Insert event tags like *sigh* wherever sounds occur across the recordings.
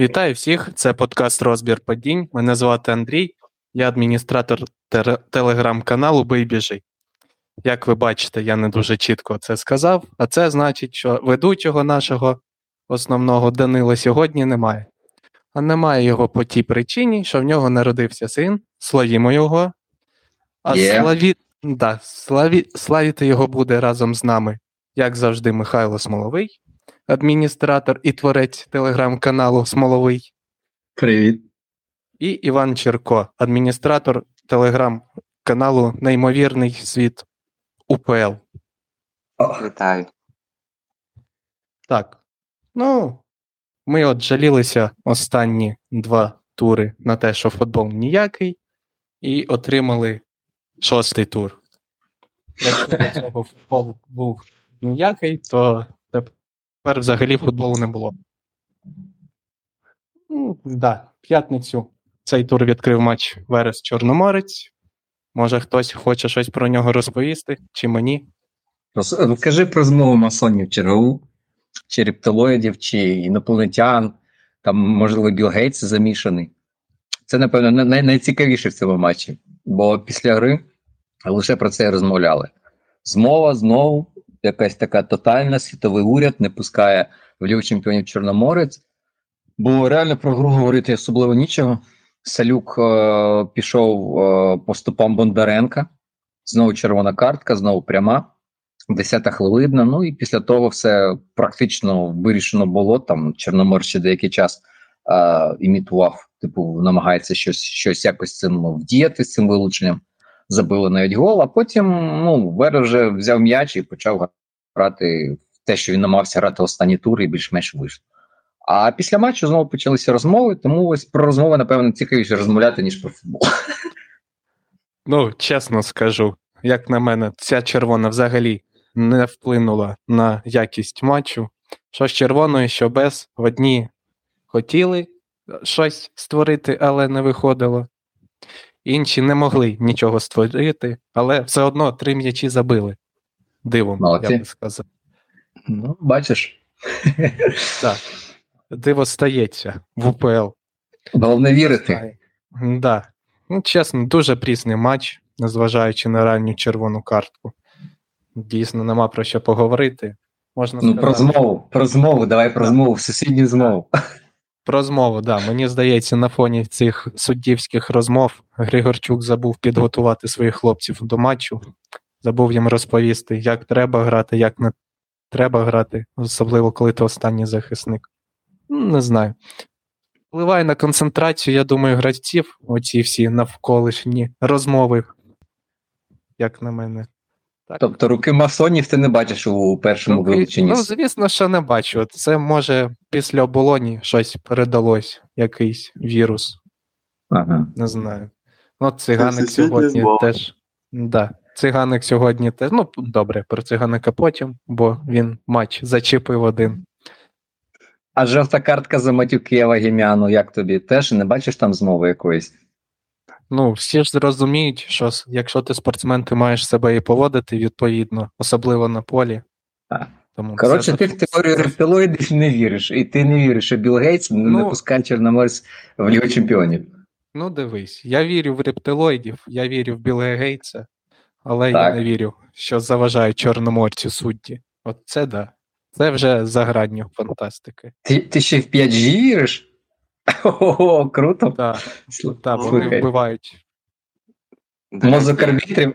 Вітаю всіх! Це подкаст Розбір падінь. Мене звати Андрій, я адміністратор телеграм-каналу Бий біжи. Як ви бачите, я не дуже чітко це сказав, а це значить, що ведучого нашого основного Данила сьогодні немає. А немає його по тій причині, що в нього народився син, славімо його. А yeah. славі... да, славі... славіти його буде разом з нами, як завжди, Михайло Смоловий адміністратор і творець телеграм-каналу Смоловий. Привіт. І Іван Черко, адміністратор телеграм-каналу Неймовірний світ УПЛ. Вітаю. Так. Ну, ми от жалілися останні два тури на те, що футбол ніякий, і отримали шостий тур. Якщо до цього футбол був ніякий, то тепер взагалі футболу не було. Ну, да, п'ятницю цей тур відкрив матч Верес Чорноморець. Може, хтось хоче щось про нього розповісти, чи мені? Розкажи про змову масонів чергову, чи рептилоїдів, чи інопланетян, там, можливо, Білл Гейтс замішаний. Це, напевно, най- найцікавіше в цьому матчі, бо після гри лише про це розмовляли. Змова знову якась така тотальна, світовий уряд не пускає в Лігу чемпіонів Чорноморець, бо реально про гру говорити особливо нічого. Салюк е, пішов е, по стопам Бондаренка, знову червона картка, знову пряма, десята хвилина. Ну і після того все практично вирішено було. Там Чорномор ще деякий час е, імітував, типу, намагається щось щось якось цим вдіяти з цим вилученням. Забили навіть гол, а потім ну, Вера вже взяв м'яч і почав грати те, що він намагався грати останні тури і більш-менш вийшло. А після матчу знову почалися розмови, тому ось про розмови, напевно, цікавіше розмовляти, ніж про футбол. *laughs* Ну, чесно скажу, як на мене, ця червона взагалі не вплинула на якість матчу. Що з червоною, що без, в одні хотіли щось створити, але не виходило. Інші не могли нічого створити, але все одно три м'ячі забили. Дивом, Молодці. я би сказав. Ну, бачиш. *laughs* Так. Диво стається в УПЛ. Головне вірити. Да. Ну, чесно, дуже прісний матч, незважаючи на ранню червону картку. Дійсно, нема про що поговорити. Можна Ну, сказати, про змову, про змову, давай про змову, сусідню змову. Про змову, да. Мені здається, на фоні цих суддівських розмов Григорчук забув підготувати своїх хлопців до матчу, забув їм розповісти, як треба грати, як не треба грати, особливо коли ти останній захисник. Ну, Не знаю. Впливає на концентрацію, я думаю, гравців, оці всі навколишні розмови, як на мене. Так. Тобто руки масонів ти не бачиш у першому Ну, вилученні. Ну, звісно, що не бачу. Це може після оболоні щось передалось, якийсь вірус. Ага. Не знаю. Ну, циганик сьогодні теж. Да. Циганик сьогодні теж. Ну, добре, про циганика потім, бо він матч зачепив один. А жовта картка за матюки Вагімяну, як тобі? Теж не бачиш там змови якоїсь? Ну, всі ж зрозуміють, що якщо ти спортсмен, ти маєш себе і поводити відповідно, особливо на полі. Так. Тому Коротше, це ти в теорію рептилоїдів не віриш, і ти не віриш, що Білл Гейтс не Ну, пускає Чорноморець в Лігу чемпіонів. Ну, дивись, я вірю в рептилоїдів, я вірю в Білла Гейтса, але Так. я не вірю, що заважають чорноморцю судді. От це да. Це вже за гранню фантастики. Ти, ти ще в 5G віриш? Ого, круто. Так, та, вони вбивають. Мозок арбітрів.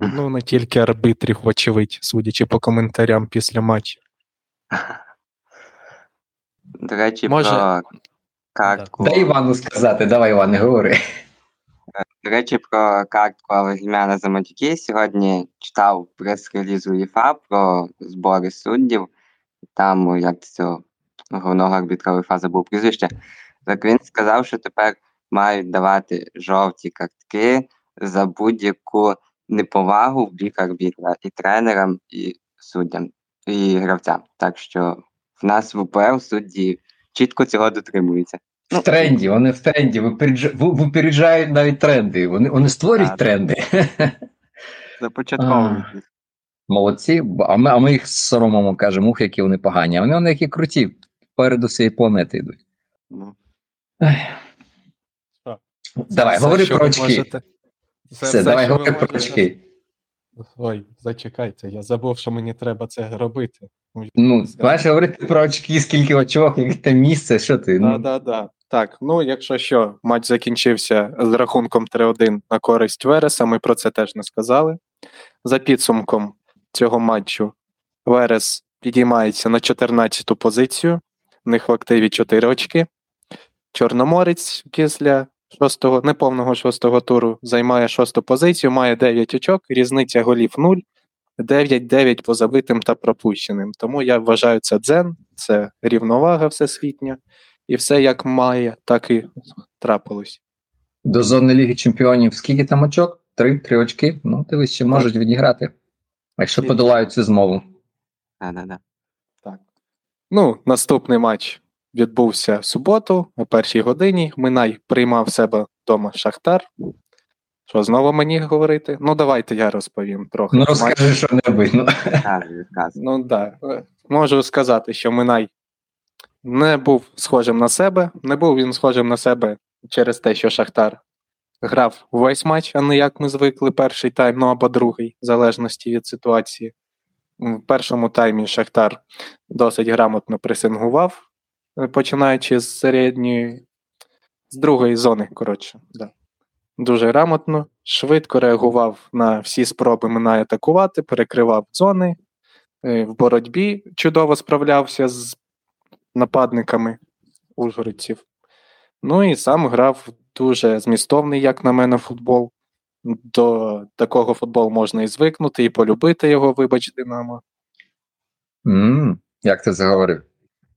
Ну, не тільки арбитрів, вочевидь, судячи по коментарям після матчу. До речі, Може- про картку. Дай Івану сказати, давай, Іване, говори. До речі, про картку Авагімяна за матюки. Сьогодні читав прес-реліз УЄФА про збори суддів. Там, як цього головного арбітра УЄФА забув прізвище. Так він сказав, що тепер мають давати жовті картки за будь-яку неповагу в бік арбітра і тренерам, і суддям, і гравцям. Так що в нас в УПЛ судді чітко цього дотримуються. В тренді, вони в тренді, випереджають навіть тренди. Вони, вони створюють Так. тренди. *laughs* Започатковують. Молодці, а ми, а ми їх соромимо, кажемо, ух, які вони погані. А вони, вони які круті. Попереду всієї планети йдуть. Ну, Давай, говори про очки. можете- Все, давай говори про очки. Ой, зачекайте, я забув, що мені треба це робити. Ну, маєш говорити про очки, скільки очок, яке там місце, що ти? Да, Ну, да, да. Так, ну якщо що, матч закінчився з рахунком 3-1 на користь Вереса, ми про це теж не сказали. За підсумком цього матчу Верес підіймається на 14-ту позицію. В них в активі 4 очки. Чорноморець після шостого, неповного шостого туру займає шосту позицію, має 9 очок, різниця голів 0, 9-9 по забитим та пропущеним. Тому я вважаю це дзен, це рівновага всесвітня. І все як має, так і трапилось. До зони Ліги Чемпіонів скільки там очок? Три, три очки. Ну, дивись, ще можуть відіграти. Якщо подолають цю змову. да-да-да. Так. Ну, наступний матч відбувся в суботу, о першій годині. Минай приймав себе вдома Шахтар. Що знову мені говорити? Ну, давайте я розповім трохи. Ну, розкажи, що небудь. Ну. Розказуй. Ну да. Е, Можу сказати, що Минай не був схожим на себе. Не був він схожим на себе через те, що Шахтар грав весь матч, а не як ми звикли, перший тайм, ну або другий, в залежності від ситуації. В першому таймі Шахтар досить грамотно пресингував, е, починаючи з середньої, з другої зони, коротше. Да. Дуже грамотно, швидко реагував на всі спроби Минай атакувати, перекривав зони, е, в боротьбі чудово справлявся з нападниками ужгородців. Ну і сам грав дуже змістовний, як на мене, футбол. До такого футболу можна і звикнути, і полюбити його, вибач, Динамо. М, Як ти заговорив?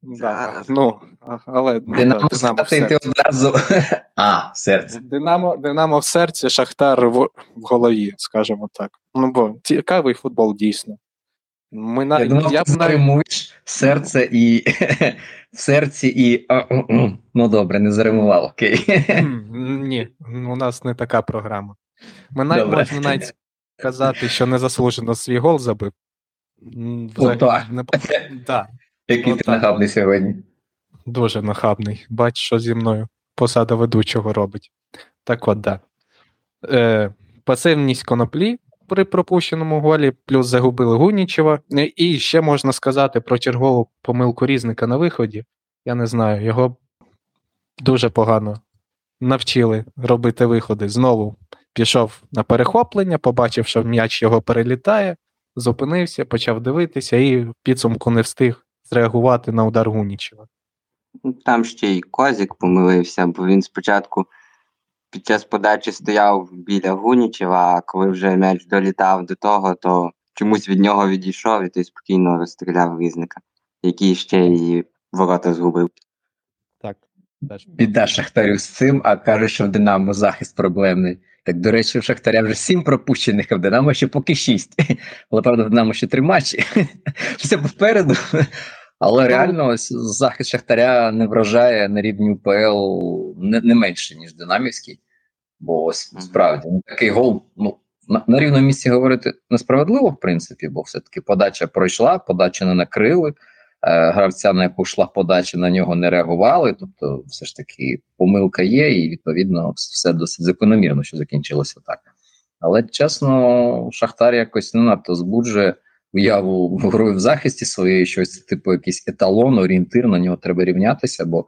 Да, ну, але ну, Динамо да, Динамо, в серці. одразу. *laughs* А, серце. Динамо, Динамо в серці, Шахтар в, в голові, скажімо так. Ну, бо цікавий футбол дійсно. Ми Я думав, я ти заримуєш серце і *laughs* в серці і. Ну добре, не заримував, окей. Ні, у нас не така програма. Добре. можна навіть сказати, що незаслужено свій гол забив. Взагалі, не *laughs* да, Який ти нахабний сьогодні. дуже нахабний. Бач, що зі мною посада ведучого робить. Так от, да. Е, пасивність коноплі при пропущеному голі, плюс загубили Гунічева. Е, І ще можна сказати про чергову помилку різника на виході. Я не знаю, його дуже погано навчили робити виходи. Знову пішов на перехоплення, побачив, що м'яч його перелітає, зупинився, почав дивитися і в підсумку не встиг зреагувати на удар Гунічева. Ну, Там ще й Козік помилився, бо він спочатку під час подачі стояв біля Гунічева, а коли вже м'яч долітав до того, то чомусь від нього відійшов і той спокійно розстріляв різника, який ще й ворота згубив. Так, теж. Біда Шахтарю з цим, а каже, що в Динамо захист проблемний. Так, до речі, у Шахтаря вже сім пропущених, а в Динамо ще поки шість. *laughs* Але правда, в Динамо ще три матчі. *laughs* Все попереду. Але реально ось захист Шахтаря не вражає на рівні УПЛ не, не менше, ніж Динамівський. Бо ось справді ну, такий гол, ну, на, на рівному місці говорити несправедливо, в принципі, бо все-таки подача пройшла, подачу не накрили. Е, гравця, на яку йшла подача, на нього не реагували. Тобто, все ж таки, помилка є, і відповідно все досить закономірно, що закінчилося так. Але чесно, Шахтар якось не надто збуджує уяву грою в захисті своєї, щось типу якийсь еталон, орієнтир, на нього треба рівнятися, бо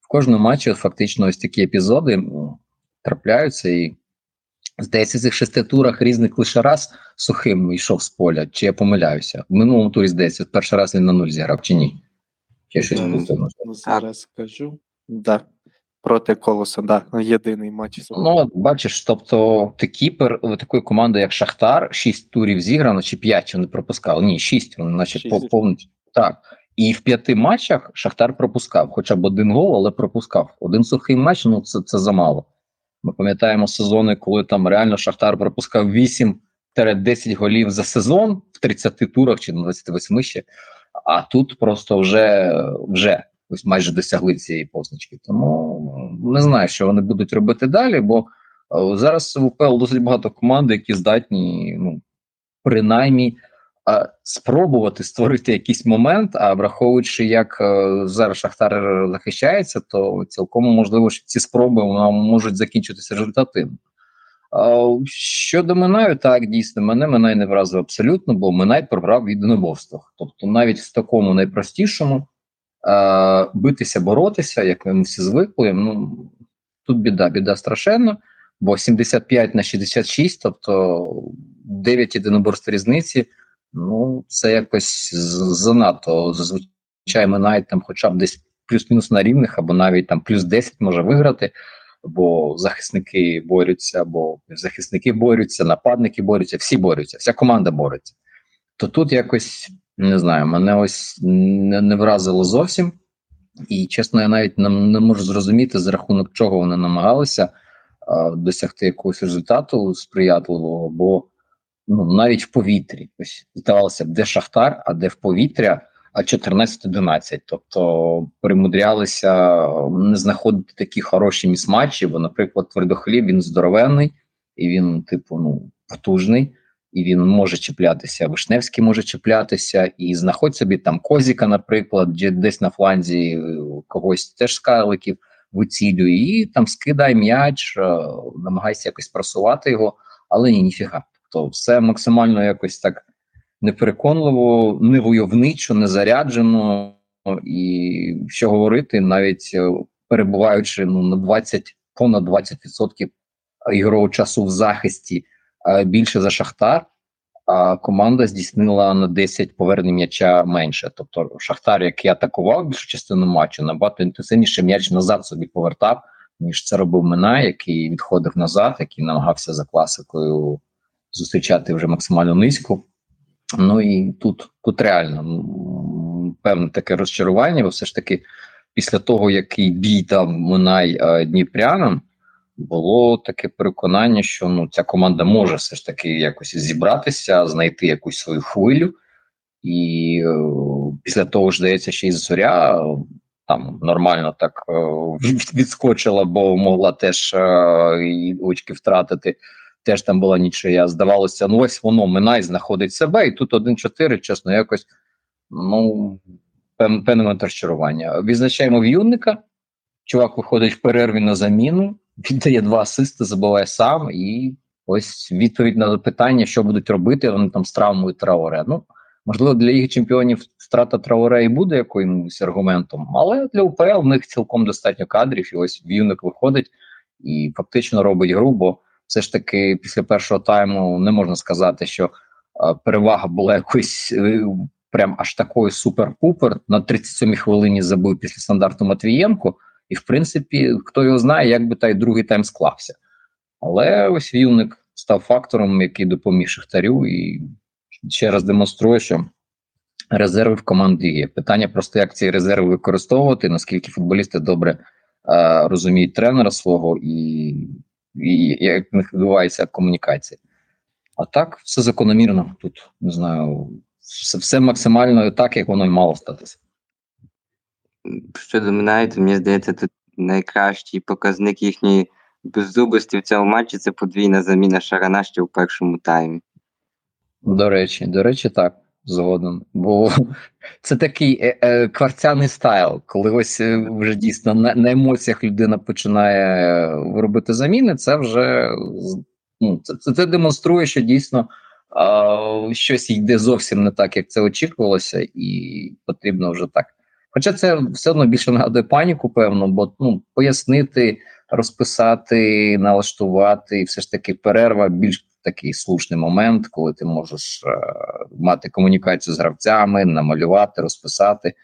в кожному матчі фактично ось такі епізоди трапляються і. Здається, в цих шести турах різних лише раз сухим йшов з поля, чи я помиляюся. В минулому турі, здається, перший раз він на нуль зіграв, чи ні? Я щось Ем. Ну, Зараз скажу. Да. Проти колоса, да, єдиний матч. Ну, от бачиш, тобто ти кіпер такої команди, як Шахтар, шість турів зіграно, чи п'ять вони пропускали. Ні, шість, вони наче Шість. по- повністю. Так. І в п'яти матчах Шахтар пропускав, хоча б один гол, але пропускав. Один сухий матч, ну це, це замало. Ми пам'ятаємо сезони, коли там реально Шахтар пропускав 8-10 голів за сезон в 30 турах чи на 28 ще. А тут просто вже, вже ось майже досягли цієї позначки. Тому не знаю, що вони будуть робити далі, бо е, зараз в УПЛ досить багато команд, які здатні, ну, принаймні, спробувати створити якийсь момент, а враховуючи, як е, зараз Шахтар захищається, то цілком можливо, що ці спроби можуть закінчитися результативно. Щодо Минаю, так дійсно мене Минай не вразив абсолютно, бо Минай програв від единоборствах. Тобто, навіть в такому найпростішому е, битися, боротися, як ми всі звикли. Ну тут біда, біда страшенна, бо 75 на 66, тобто 9 єдиноборств різниці. Ну, це якось занадто. Зазвичай Минай там, хоча б десь плюс-мінус на рівних, або навіть там плюс 10 може виграти бо захисники борються, бо захисники борються, нападники борються, всі борються, вся команда бореться. То тут якось не знаю, мене ось не, не вразило зовсім. І чесно, я навіть не, не можу зрозуміти, за рахунок чого вони намагалися а, досягти якогось результату сприятливого, бо ну, навіть в повітрі ось здавалося де шахтар, а де в повітря а 14-11. Тобто примудрялися не знаходити такі хороші місматчі, бо, наприклад, твердохліб він здоровенний і він, типу, ну потужний, і він може чіплятися. Вишневський може чіплятися, і знаходь собі там Козіка, наприклад, десь на фланзі е, когось теж скайликів вицілює, і там скидай м'яч, е, намагайся якось просувати його, але ні, ніфіга. Тобто все максимально якось так непереконливо, не войовничо, не заряджено, і що говорити, навіть е, перебуваючи ну на 20, понад 20% ігрового часу в захисті більше за Шахтар. А команда здійснила на 10 повернень м'яча менше. Тобто Шахтар, який атакував більшу частину матчу, набагато інтенсивніше м'яч назад собі повертав, ніж це робив Мина, який відходив назад, який намагався за класикою зустрічати вже максимально низько. Ну і тут тут реально певне таке розчарування, бо все ж таки, після того, який бій там Минай е, Дніпрянам, було таке переконання, що ну ця команда може все ж таки якось зібратися, знайти якусь свою хвилю. І е, після того ж здається, ще й зоря там нормально так е, відскочила, бо могла теж е, і очки втратити теж там була нічия. Здавалося, ну ось воно Минай знаходить себе, і тут 1-4, чесно, якось ну певне розчарування. Відзначаємо в'юнника. Чувак виходить в перерві на заміну, віддає два асисти, забуває сам, і ось відповідь на запитання, що будуть робити. Вони там з травмою Траоре. Ну можливо, для Ліги Чемпіонів втрата Траоре і буде якимось аргументом, але для УПЛ в них цілком достатньо кадрів. І ось в'юник виходить і фактично робить гру, бо все ж таки після першого тайму не можна сказати, що перевага була якоюсь е, прям аж такою супер-пупер. На 37-й хвилині забив після стандарту Матвієнко, і в принципі, хто його знає, як би та й другий тайм склався. Але ось Вівник став фактором, який допоміг Шахтарю, і ще раз демонструє, що резерви в команді є. Питання просто, як ці резерви використовувати, наскільки футболісти добре е, розуміють тренера свого і як в них відбувається комунікація. А так, все закономірно. Тут не знаю, все все максимально так, як воно й мало статися. Щодо Минайту, мені здається, тут найкращий показник їхньої беззубості в цьому матчі це подвійна заміна Шарана ще у першому таймі. До речі, до речі, так згодом. Бо це такий е, е, кварцяний стайл, коли ось е, вже дійсно на, на емоціях людина починає робити заміни, це вже ну, це, це демонструє, що дійсно е, щось йде зовсім не так, як це очікувалося, і потрібно вже так. Хоча це все одно більше нагадує паніку, певно, бо ну, пояснити, розписати, налаштувати, і все ж таки перерва більш такий слушний момент, коли ти можеш е, мати комунікацію з гравцями, намалювати, розписати,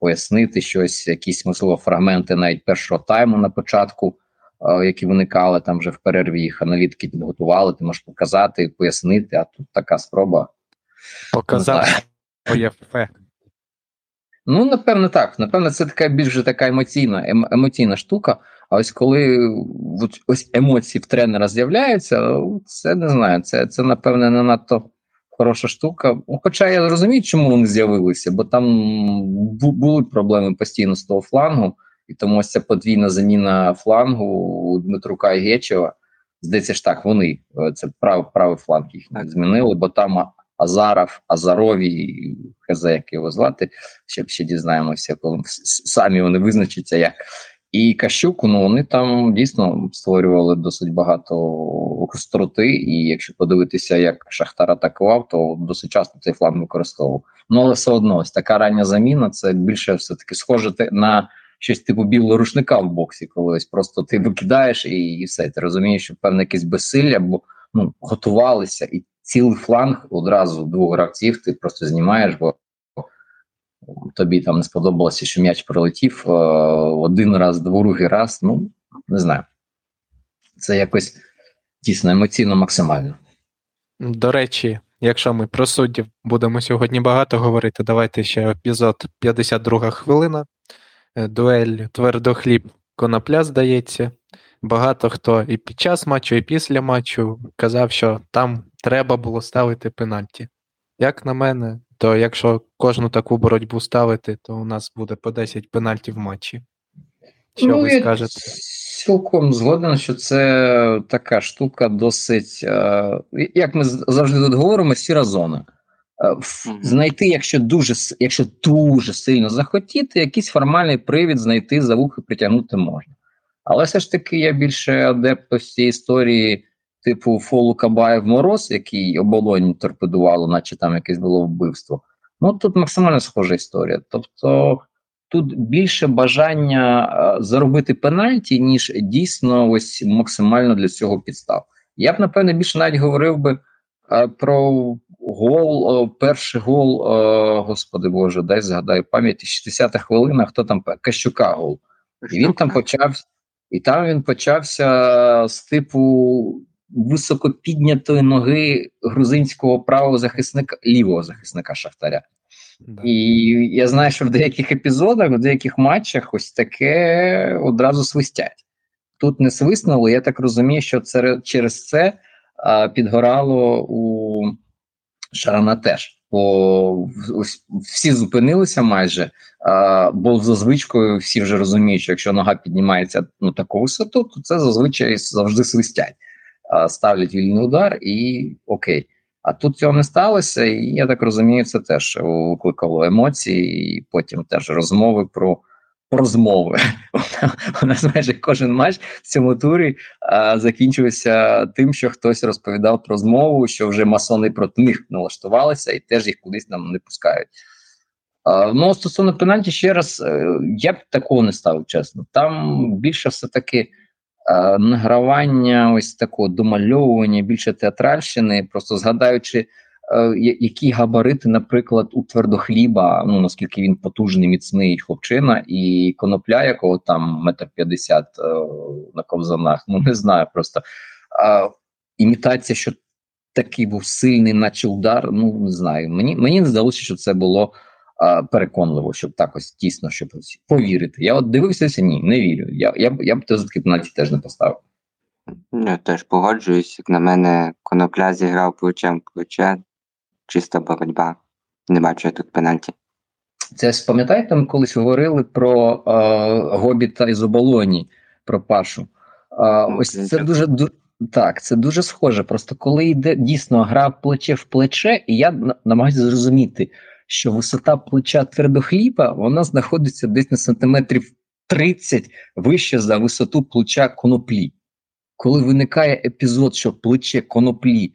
пояснити щось, якісь можливо фрагменти навіть першого тайму на початку, е, які виникали там вже в перерві, їх аналітики підготували. Ти можеш показати, пояснити. А тут така спроба показати своє. Ну, напевно, так. Напевно, це така більш така емоційна ем, емоційна штука. А ось коли ось емоції в тренера з'являються, це не знаю. Це, це напевне, не надто хороша штука. Хоча я розумію, чому вони з'явилися, бо там були проблеми постійно з того флангу, і тому ось ця подвійна заміна флангу у Дмитрука і Гечева. Здається ж так, вони це правий правий фланг їх змінили, бо там Азаров, Азарові, хз, як його звати, ще ще дізнаємося, коли самі вони визначаться як. І Кащук, ну вони там дійсно створювали досить багато гостроти, і якщо подивитися, як Шахтар атакував, то досить часто цей фланг використовував. Ну але все одно ось така рання заміна це більше все таки схоже на щось типу білого рушника в боксі, коли ось просто ти викидаєш і і все. Ти розумієш, що певне якесь безсилля, бо ну готувалися, і цілий фланг одразу двох гравців ти просто знімаєш, бо тобі там не сподобалося, що м'яч пролетів е, один раз, другий раз. Ну не знаю. Це якось дійсно емоційно максимально. До речі, якщо ми про суддів будемо сьогодні багато говорити, давайте ще епізод 52 хвилина. Е, дуель твердохліб конопля, здається. Багато хто і під час матчу, і після матчу казав, що там треба було ставити пенальті. Як на мене, то якщо кожну таку боротьбу ставити, то у нас буде по 10 пенальтів в матчі. Що ну, ви скажете? Цілком згоден, що це така штука досить. Е, як ми завжди тут говоримо, сіра зона. Е, знайти, якщо дуже якщо дуже сильно захотіти, якийсь формальний привід знайти за вухи притягнути можна. Але все ж таки я більше адепт ось цієї історії, типу Фолу Кабаєв Мороз, який оболонь торпедувало, наче там якесь було вбивство. Ну тут максимально схожа історія. Тобто тут більше бажання е, заробити пенальті, ніж дійсно ось максимально для цього підстав. Я б напевне більше навіть говорив би е, про гол, е, перший гол, господи Боже, дай згадаю пам'яті 60-та хвилина. Хто там Кащука гол? І він там почав, і там він почався з типу високо піднятої ноги грузинського правого захисника лівого захисника Шахтаря. Да. І я знаю, що в деяких епізодах, в деяких матчах ось таке одразу свистять. Тут не свиснуло, я так розумію, що це через це а, підгорало у Шарана теж. Бо ось всі зупинилися майже, а, бо за звичкою всі вже розуміють, що якщо нога піднімається ну таку висоту, то це зазвичай завжди свистять, ставлять вільний удар і окей. А тут цього не сталося, і я так розумію, це теж викликало емоції, і потім теж розмови про про змови. У нас майже кожен матч в цьому турі а, закінчився тим, що хтось розповідав про змову, що вже масони проти них налаштувалися і теж їх кудись нам не пускають. А, ну, стосовно пенальті, ще раз, е, я б такого не ставив, чесно. Там більше все-таки. Е, награвання ось такого домальовування, більше театральщини, просто згадаючи, е, які габарити, наприклад, у твердохліба, ну наскільки він потужний, міцний хлопчина, і конопля, якого там метр п'ятдесят е, на ковзанах, ну не знаю просто. Імітація, що такий був сильний, наче удар, ну не знаю. Мені мені здалося, що це було а, переконливо, щоб так ось тісно, щоб повірити. Я от дивився, ні, не вірю. Я я, я б за такий пенальті теж не поставив. Я теж погоджуюсь, як на мене, конопля зіграв плечем плече, чиста боротьба. Не бачу я тут пенальті. Це пам'ятаєте, ми колись говорили про е, Гобіта із оболоні, про Пашу. Е, ось це дуже так, це дуже схоже. Просто коли йде дійсно гра плече в плече, і я намагаюся зрозуміти, що висота плеча твердохліба вона знаходиться десь на сантиметрів 30 вище за висоту плеча коноплі. Коли виникає епізод, що плече коноплі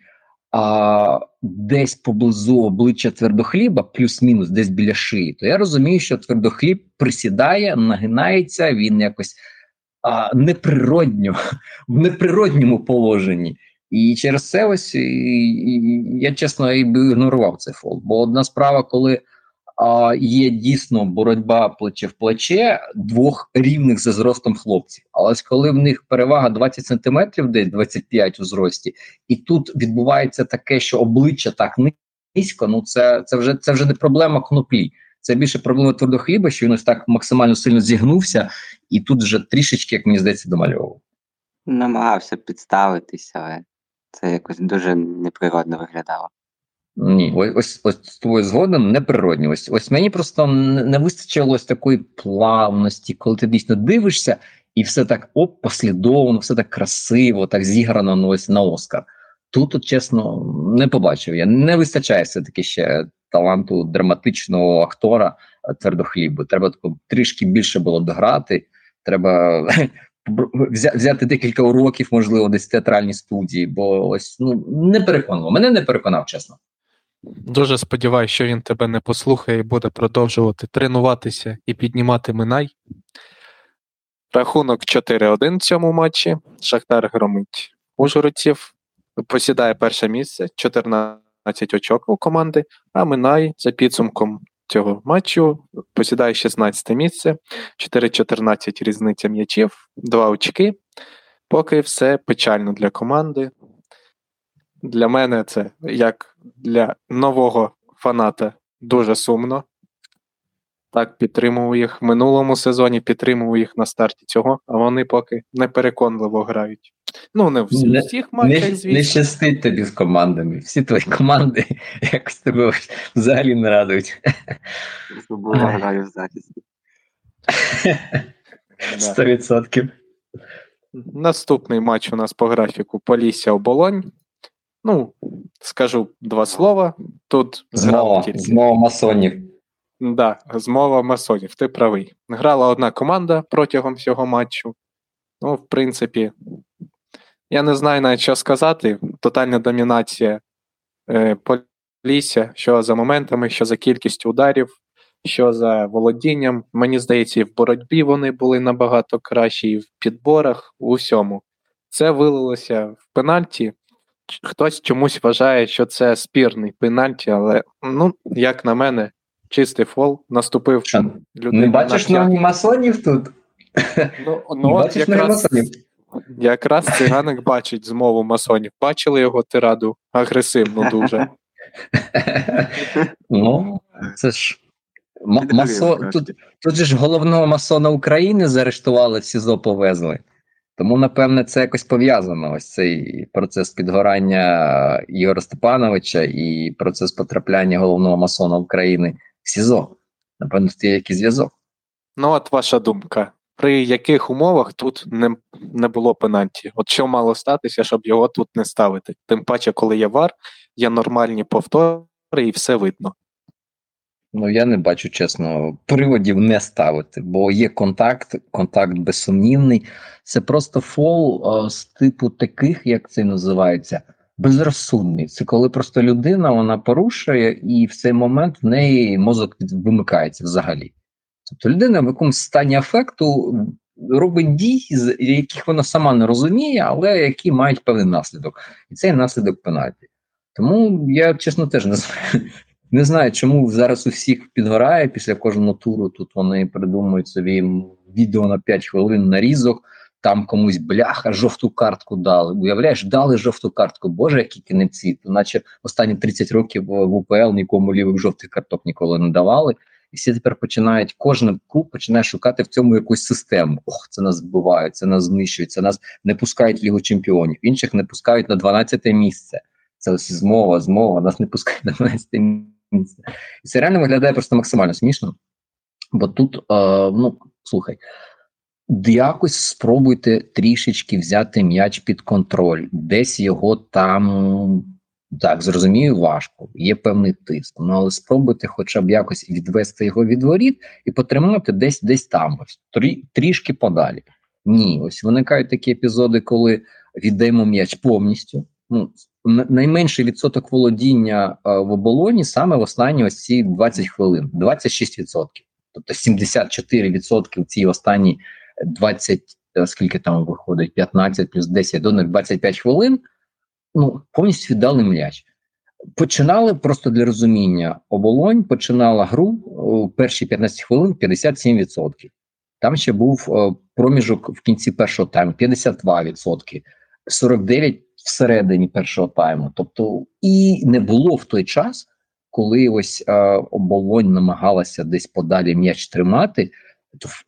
а, десь поблизу обличчя твердохліба, плюс-мінус десь біля шиї, то я розумію, що твердохліб присідає, нагинається, він якось а, неприродньо, *laughs* в неприродньому положенні. І через це ось і, і, я чесно і ігнорував цей фол. Бо одна справа, коли а, є дійсно боротьба плече в плече двох рівних за зростом хлопців. Але коли в них перевага 20 сантиметрів, десь 25 у зрості, і тут відбувається таке, що обличчя так низько, ну це це вже це вже не проблема кноплі. Це більше проблема твердохліба, що він ось так максимально сильно зігнувся, і тут вже трішечки, як мені здається, домальовував. Намагався підставитися, але це якось дуже неприродно виглядало. Ні, ось ось, з тобою згодом неприродні. Ось ось мені просто не вистачило ось такої плавності, коли ти дійсно дивишся, і все так оп, послідовно, все так красиво, так зіграно ну, ось на Оскар. Тут, от, чесно, не побачив. Я не вистачає все-таки ще таланту драматичного актора е, твердохлібу. Треба трішки більше було дограти. Треба взяти декілька уроків, можливо, десь в театральній студії, бо ось ну не переконував. Мене не переконав, чесно. Дуже сподіваюся, що він тебе не послухає і буде продовжувати тренуватися і піднімати Минай. Рахунок 4-1 в цьому матчі. Шахтар громить Ужгородців, посідає перше місце, 14 очок у команди, а Минай за підсумком цього матчу посідає 16 місце, 4-14 різниця м'ячів, 2 очки. Поки все печально для команди. Для мене це як для нового фаната дуже сумно. Так, підтримував їх в минулому сезоні, підтримував їх на старті цього, а вони поки непереконливо грають. Ну, не в всі- Не- всіх матчах, Не, не щастить тобі з командами. Всі твої команди *laughs* якось тебе взагалі не радують. Забула граю в захисті. *laughs* Да. 100%. Наступний матч у нас по графіку Полісся оболонь. Ну, скажу два слова. Тут тільки. змова масонів. Да, змова масонів, ти правий. Грала одна команда протягом всього матчу. Ну, в принципі, я не знаю навіть, що сказати. Тотальна домінація е, Полісся, що за моментами, що за кількістю ударів, що за володінням. Мені здається, і в боротьбі вони були набагато кращі, і в підборах, у всьому. Це вилилося в пенальті. Хтось чомусь вважає, що це спірний пенальті, але, ну, як на мене, чистий фол наступив Що, людина Не бачиш на п'ят- масонів тут? Ну, ну от бачиш якраз, масонів? якраз циганик бачить змову масонів. Бачили його тираду агресивну дуже. *laughs* Ну, це ж. ма- Масо... Тут, тут же ж головного масона України заарештували, в СІЗО повезли. Тому, напевне, це якось пов'язано. Ось цей процес підгорання Ігоря Степановича і процес потрапляння головного масона України СІЗО. Напевно, тут є якийсь зв'язок. Ну, от ваша думка. При яких умовах тут не, не було пенальті? От що мало статися, щоб його тут не ставити? Тим паче, коли є вар, є нормальні повтори і все видно. Ну, я не бачу, чесно, приводів не ставити, бо є контакт, контакт безсумнівний. Це просто фол е, з типу таких, як це називається, безрозсудний. Це коли просто людина вона порушує, і в цей момент в неї мозок вимикається взагалі. Тобто людина в якомусь стані афекту робить дій, з яких вона сама не розуміє, але які мають певний наслідок. І цей наслідок пенальті. Тому я чесно теж не знаю. *laughs* Не знаю, чому зараз у всіх підгорає після кожного туру. Тут вони придумують собі відео на 5 хвилин нарізок, там комусь бляха, жовту картку дали. Уявляєш, дали жовту картку. Боже, які кінеці. То наче останні 30 років в УПЛ нікому лівих жовтих карток ніколи не давали. І всі тепер починають, кожен клуб починає шукати в цьому якусь систему. Ох, це нас вбивають, це нас знищують, це нас не пускають в Лігу чемпіонів, інших не пускають на 12 місце. Це ось змова, змова, нас не пускають на 12 місце. І це реально виглядає просто максимально смішно. Бо тут, е, ну, слухай, якось спробуйте трішечки взяти м'яч під контроль, десь його там. Так, зрозумію, важко, є певний тиск. Ну але спробуйте хоча б якось відвести його від воріт і потримати десь десь там, ось трі, трішки подалі. Ні, ось виникають такі епізоди, коли віддаємо м'яч повністю. Ну, найменший відсоток володіння е, в оболоні саме в останні ось ці 20 хвилин, 26%. Тобто 74% в цій останні 20, е, скільки там виходить, 15 плюс 10 до них 25 хвилин. Ну, повністю віддали м'яч. Починали просто для розуміння. Оболонь починала гру о, перші 15 хвилин 57%. Там ще був е, проміжок в кінці першого тайму 52%, 49% всередині першого тайму. Тобто, і не було в той час, коли ось е, оболонь намагалася десь подалі м'яч тримати.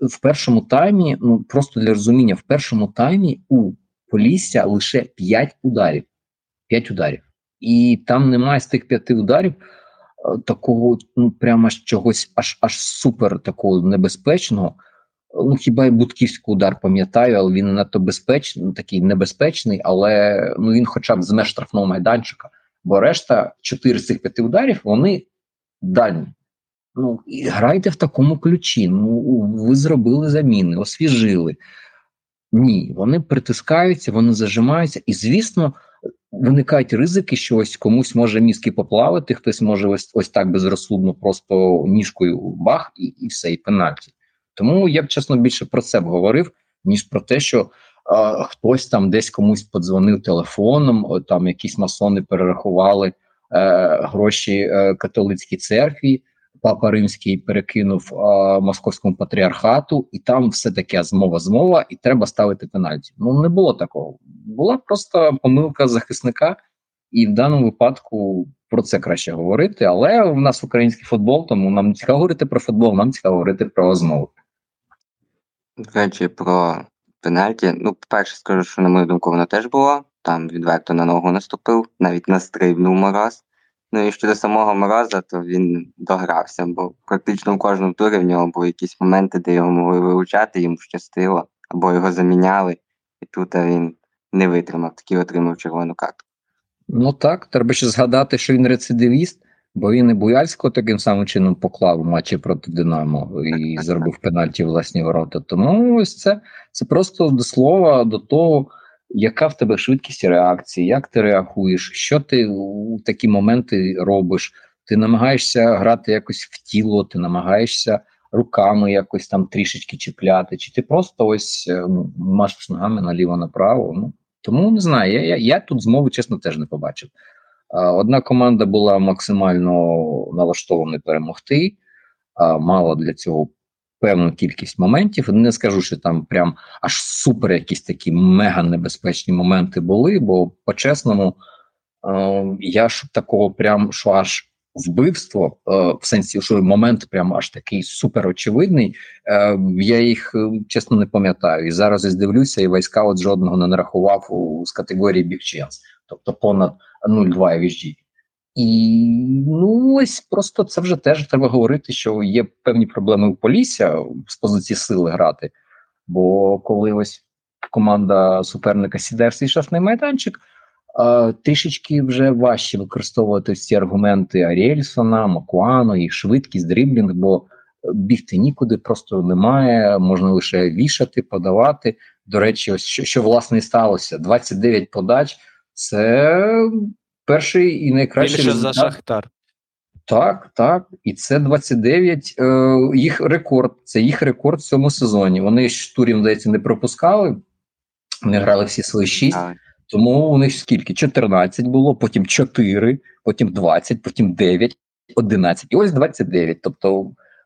В, першому таймі, ну просто для розуміння, в першому таймі у Полісся лише 5 ударів. 5 ударів. І там немає з тих п'яти ударів е, такого, ну прямо ж чогось аж аж супер такого небезпечного. Ну, хіба й Будківський удар пам'ятаю, але він надто безпечний, такий небезпечний, але ну, він хоча б з меж штрафного майданчика. Бо решта 4 з цих 5 ударів вони дальні. Ну, і грайте в такому ключі. Ну, ви зробили заміни, освіжили. Ні, вони притискаються, вони зажимаються, і, звісно, виникають ризики, що ось комусь може мізки поплавити, хтось може ось ось так безрозсудно просто ніжкою бах, і і все, і пенальті. Тому я б чесно більше про це б говорив, ніж про те, що е, хтось там десь комусь подзвонив телефоном, там якісь масони перерахували е, гроші е, католицькій церкві. Папа Римський перекинув а, московському патріархату, і там все таке змова змова, і треба ставити пенальті. Ну не було такого. Була просто помилка захисника, і в даному випадку про це краще говорити. Але в нас український футбол, тому нам не цікаво говорити про футбол, нам цікаво говорити про змову. Речі, про пенальті. Ну, по-перше, скажу, що на мою думку, воно теж було. Там відверто на ногу наступив, навіть настрибнув мороз. Ну і щодо самого Мороза, то він догрався, бо практично в кожному турі в нього були якісь моменти, де його могли вилучати, йому щастило, або його заміняли, і тут він не витримав, такий отримав червону карту. Ну так, треба ще згадати, що він рецидивіст, бо він і Буяльського таким самим чином поклав у матчі проти Динамо і зробив пенальті власні ворота. Тому ось це, це просто до слова, до того яка в тебе швидкість реакції, як ти реагуєш, що ти у такі моменти робиш? Ти намагаєшся грати якось в тіло, ти намагаєшся руками якось там трішечки чіпляти, чи ти просто ось е, ну, машеш ногами наліво направо. Ну тому не знаю. Я я, я тут змови, чесно, теж не побачив. Одна команда була максимально налаштована перемогти, мала для цього певну кількість моментів. Не скажу, що там прям аж супер якісь такі мега небезпечні моменти були, бо по-чесному е, я ж такого прям що аж вбивство, е, в сенсі, що момент прям аж такий супер очевидний. Е, я їх чесно не пам'ятаю. І зараз я дивлюся, і війська от жодного не нарахував з категорії Chance, тобто понад 0,2 VG. І ну ось просто це вже теж треба говорити, що є певні проблеми у Полісся з позиції сили грати. Бо коли ось команда суперника сідає в свій шафний майданчик, а, трішечки вже важче використовувати ці аргументи Аріельсона, Макуано, і швидкість, дріблінг, бо бігти нікуди просто немає, можна лише вішати, подавати. До речі, ось що, що власне і сталося: 29 подач це перший і найкращий Більше результат. за Шахтар. Так, так. І це 29 е, їх рекорд. Це їх рекорд в цьому сезоні. Вони ж турів, здається, не пропускали. Вони грали всі свої 6. Але Тому у них скільки? 14 було, потім 4, потім 20, потім 9, 11. І ось 29. Тобто,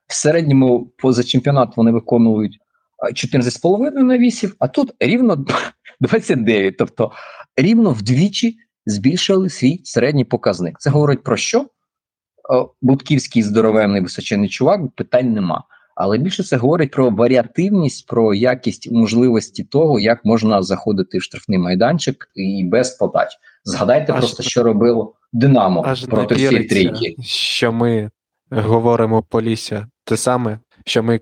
в середньому поза чемпіонат вони виконують а, 14,5 на 8, а тут рівно *laughs* 29. Тобто рівно вдвічі збільшили свій середній показник. Це говорить про що? Будківський здоровенний височений чувак, питань нема. Але більше це говорить про варіативність, про якість можливості того, як можна заходити в штрафний майданчик і без подач. Згадайте Аж- просто, що робило Динамо Аж проти всієї трійки. що ми говоримо Полісся. Те саме, що ми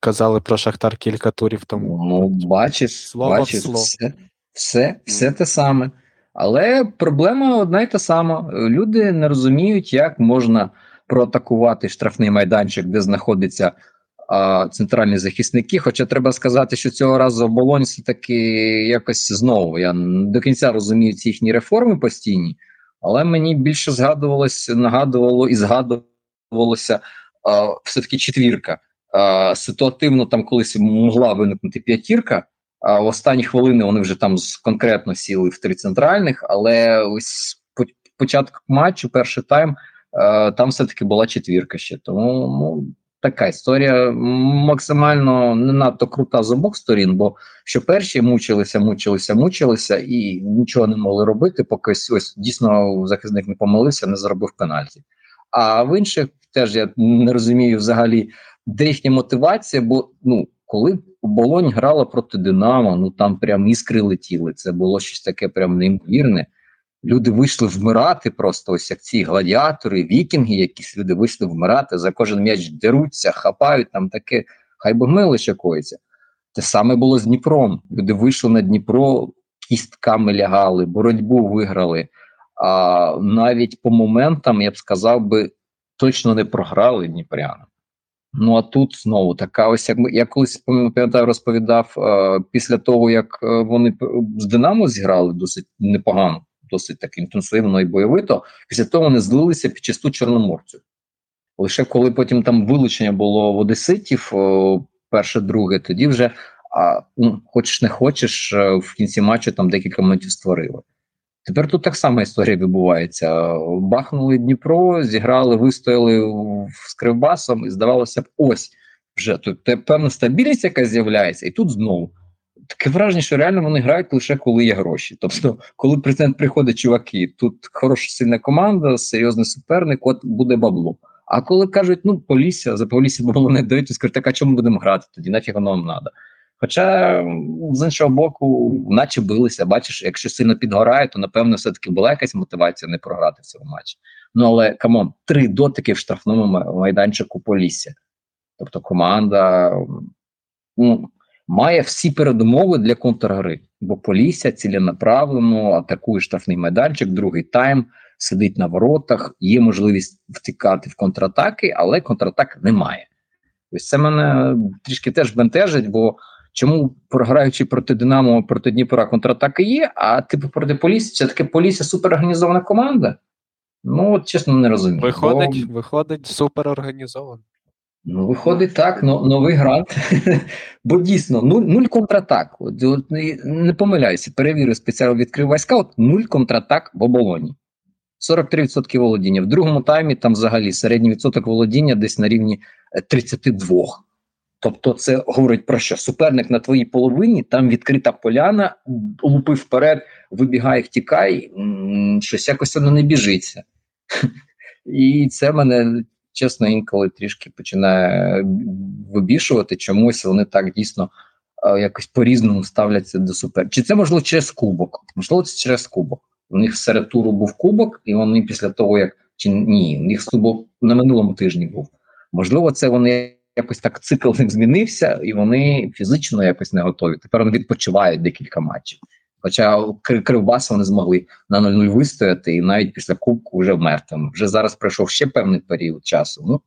казали про Шахтар кілька турів тому. Ну, бачиш, Слово бачиш, слово. все, все, все те саме. Але проблема одна й та сама. Люди не розуміють, як можна проатакувати штрафний майданчик, де знаходяться а, центральні захисники. Хоча треба сказати, що цього разу оболонь все-таки якось знову. Я до кінця розумію ці їхні реформи постійні, але мені більше згадувалось, нагадувало і згадувалося а, все-таки четвірка. А, ситуативно там колись могла виникнути п'ятірка. А в останні хвилини вони вже там конкретно сіли в три центральних, але ось по- початок матчу, перший тайм, е, там все-таки була четвірка ще. Тому ну, така історія максимально не надто крута з обох сторін, бо що перші мучилися, мучилися, мучилися і нічого не могли робити, поки ось, дійсно захисник не помилився, не заробив пенальті. А в інших теж я не розумію взагалі, де їхня мотивація, бо ну коли Болонь грала проти Динамо, ну там прям іскри летіли. Це було щось таке прям неймовірне. Люди вийшли вмирати просто, ось як ці гладіатори, вікінги, якісь люди вийшли вмирати, за кожен м'яч деруться, хапають там таке хай би гнили ще коїться. Те саме було з Дніпром. Люди вийшли на Дніпро, кістками лягали, боротьбу виграли. А навіть по моментам, я б сказав би, точно не програли Дніпрянам. Ну а тут знову така ось як я колись пам'ятаю, розповідав е, після того, як е, вони з Динамо зіграли досить непогано, досить так інтенсивно і бойовито. Після того вони злилися під чисту чорноморцю. Лише коли потім там вилучення було в Одеситів, перше, друге, тоді вже а, ну, хочеш не хочеш, е, в кінці матчу там декілька моментів створили. Тепер тут так само історія відбувається. Бахнули Дніпро, зіграли, вистояли з Кривбасом, і здавалося б, ось вже тут те- певна стабільність, яка з'являється, і тут знову. Таке враження, що реально вони грають лише коли є гроші. Тобто, коли президент приходить, чуваки, тут хороша сильна команда, серйозний суперник, от буде бабло. А коли кажуть, ну Полісся, за Полісся бабло не дають, то скажуть, так а чому будемо грати тоді? Нафіг воно вам треба. Хоча з іншого боку, наче билися, бачиш, якщо сильно підгорає, то напевно все-таки була якась мотивація не програти в цьому матчі. Ну але come on, три дотики в штрафному майданчику Полісся. Тобто команда ну, має всі передумови для контргри, бо Полісся ціленаправлено атакує штрафний майданчик, другий тайм, сидить на воротах, є можливість втікати в контратаки, але контратак немає. Ось це мене трішки теж бентежить, бо чому програючи проти Динамо, проти Дніпра контратаки є, а типу проти Полісся, це таке Полісся суперорганізована команда? Ну, от чесно, не розумію. Виходить, Бо, виходить супер організовано. ну, виходить так, но, новий грант. *laughs* Бо дійсно, нуль, нуль контратак. От, от, не, не помиляюся, перевірю спеціально відкрив війська, от нуль контратак в оболоні. 43% володіння. В другому таймі там взагалі середній відсоток володіння десь на рівні е, 32. Тобто, це говорить про що? Суперник на твоїй половині, там відкрита поляна, лупи вперед, вибігай, втікай, щось якось воно не біжиться. І це мене, чесно, інколи трішки починає вибішувати. Чомусь вони так дійсно е, якось по-різному ставляться до супер. Чи це можливо через кубок? Можливо, це через кубок. У них серед туру був кубок, і вони після того, як чи ні, у них кубок на минулому тижні був. Можливо, це вони якось так цикл них змінився, і вони фізично якось не готові. Тепер вони відпочивають декілька матчів. Хоча Кри- Кривбас вони змогли на 0-0 вистояти, і навіть після кубку вже мертвим. Вже зараз пройшов ще певний період часу. Ну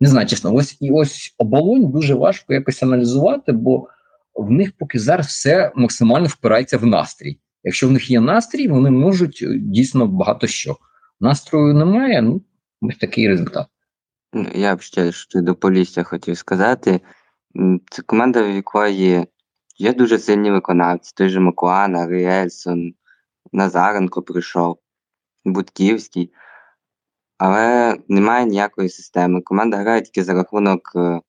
не знаю, чесно, ось і ось оболонь дуже важко якось аналізувати, бо в них поки зараз все максимально впирається в настрій. Якщо в них є настрій, вони можуть е, дійсно багато що. Настрою немає, ну ось такий результат. Ну, Я б ще що до Полісся хотів сказати. Це команда, в якої є дуже сильні виконавці. Той же Макуана, Ріельсон, Назаренко прийшов, Будківський. Але немає ніякої системи. Команда грає тільки за рахунок е,